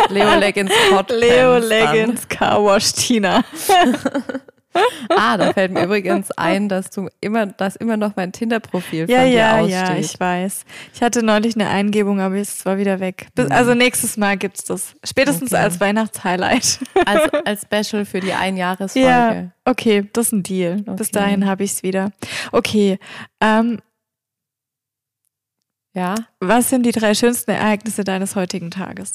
Leo Leggings Hot
Leo Leggings Carwash Tina.
ah, da fällt mir übrigens ein, dass du immer, dass immer noch mein Tinder-Profil
ja,
von dir
ja,
aussteht.
Ja, ich weiß. Ich hatte neulich eine Eingebung, aber es war wieder weg. Bis, also nächstes Mal gibt's das. Spätestens okay. als Weihnachtshighlight.
Als, als Special für die Einjahresfolge.
Ja, okay, das ist ein Deal. Okay. Bis dahin habe ich es wieder. Okay. Ähm,
ja.
Was sind die drei schönsten Ereignisse deines heutigen Tages?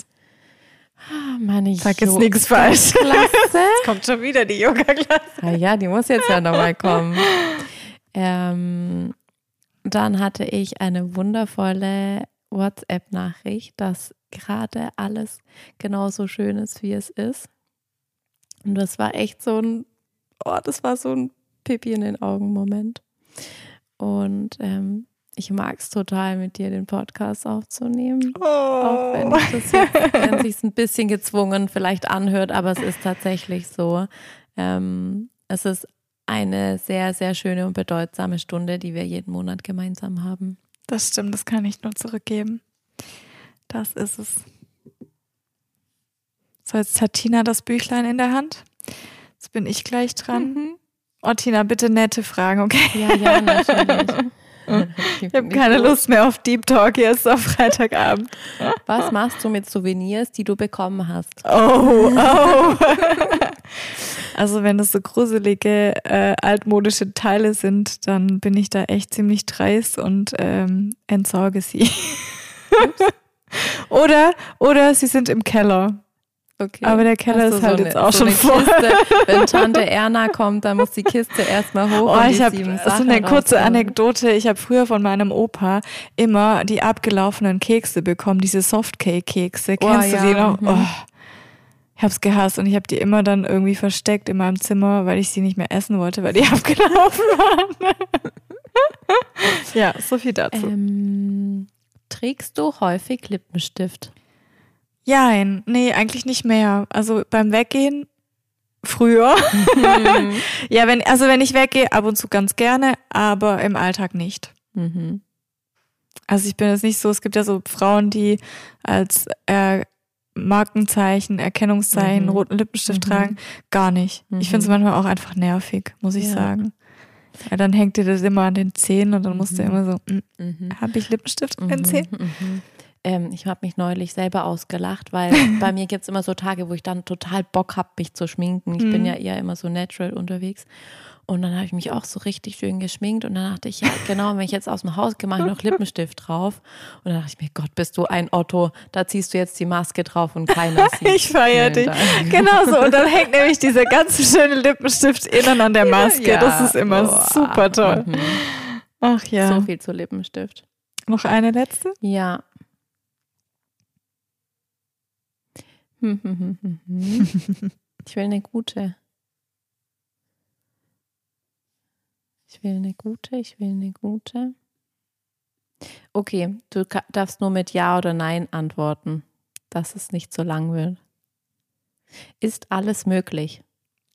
Ah, meine
Sag jetzt nichts falsch. Jetzt kommt schon wieder die Yoga-Klasse.
Ah ja, die muss jetzt ja nochmal kommen. Ähm, dann hatte ich eine wundervolle WhatsApp-Nachricht, dass gerade alles genauso schön ist, wie es ist. Und das war echt so ein, oh, das war so ein Pipi in den Augen-Moment. Und ähm, ich mag es total, mit dir den Podcast aufzunehmen.
Oh. Auch
wenn ich das jetzt, wenn sich ein bisschen gezwungen vielleicht anhört, aber es ist tatsächlich so. Ähm, es ist eine sehr, sehr schöne und bedeutsame Stunde, die wir jeden Monat gemeinsam haben.
Das stimmt, das kann ich nur zurückgeben. Das ist es. So, jetzt hat Tina das Büchlein in der Hand. Jetzt bin ich gleich dran. Mhm. Oh, Tina, bitte nette Fragen, okay?
Ja, ja, natürlich.
Ich habe keine Lust mehr auf Deep Talk jetzt auf Freitagabend.
Was machst du mit Souvenirs, die du bekommen hast?
Oh, oh. Also wenn das so gruselige äh, altmodische Teile sind, dann bin ich da echt ziemlich dreist und ähm, entsorge sie. oder, oder sie sind im Keller.
Okay.
Aber der Keller ist halt so jetzt eine, auch
so
schon voll.
Kiste, wenn Tante Erna kommt, dann muss die Kiste erstmal hoch.
Oh, ich habe so eine kurze Anekdote. Ich habe früher von meinem Opa immer die abgelaufenen Kekse bekommen, diese Softcake-Kekse. Oh, Kennst ja. du die noch? Mhm. Oh, ich habe es gehasst und ich habe die immer dann irgendwie versteckt in meinem Zimmer, weil ich sie nicht mehr essen wollte, weil die abgelaufen waren. ja, so viel dazu.
Ähm, trägst du häufig Lippenstift?
Jein, nee, eigentlich nicht mehr. Also beim Weggehen früher. Mhm. ja, wenn, also wenn ich weggehe, ab und zu ganz gerne, aber im Alltag nicht.
Mhm.
Also ich bin jetzt nicht so, es gibt ja so Frauen, die als äh, Markenzeichen, Erkennungszeichen, mhm. roten Lippenstift mhm. tragen. Gar nicht. Ich finde es mhm. manchmal auch einfach nervig, muss ich
ja.
sagen. Weil dann hängt dir das immer an den Zähnen und dann musst du immer so, mm, habe ich Lippenstift an den Zähnen?
Ähm, ich habe mich neulich selber ausgelacht, weil bei mir gibt es immer so Tage, wo ich dann total Bock habe, mich zu schminken. Ich bin
Mhm.
ja eher immer so natural unterwegs. Und dann habe ich mich auch so richtig schön geschminkt und dann dachte ich, ja, genau, wenn ich jetzt aus dem Haus gehe, mache ich noch Lippenstift drauf. Und dann dachte ich mir, Gott, bist du ein Otto, da ziehst du jetzt die Maske drauf und keiner sieht.
Ich feiere dich. Genau so. Und dann hängt nämlich dieser ganze schöne Lippenstift innen an der Maske. das ist immer
boah.
super toll.
Mhm.
Ach ja.
So viel zu Lippenstift.
Noch eine letzte?
Ja. Hm, hm, hm, hm, hm. Ich will eine gute. Ich will eine gute, ich will eine gute. Okay, du darfst nur mit Ja oder Nein antworten, dass es nicht so lang wird. Ist alles möglich?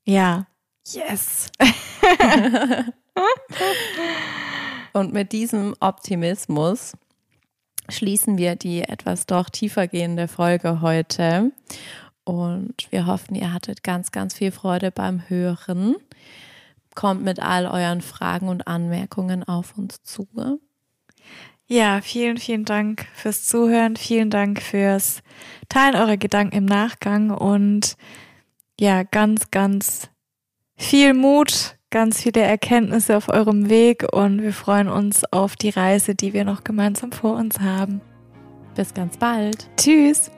Ja. Yes.
Und mit diesem Optimismus schließen wir die etwas doch tiefergehende Folge heute. Und wir hoffen, ihr hattet ganz, ganz viel Freude beim Hören. Kommt mit all euren Fragen und Anmerkungen auf uns zu.
Ja, vielen, vielen Dank fürs Zuhören. Vielen Dank fürs Teilen eurer Gedanken im Nachgang und ja, ganz, ganz viel Mut, ganz viele Erkenntnisse auf eurem Weg und wir freuen uns auf die Reise, die wir noch gemeinsam vor uns haben.
Bis ganz bald.
Tschüss!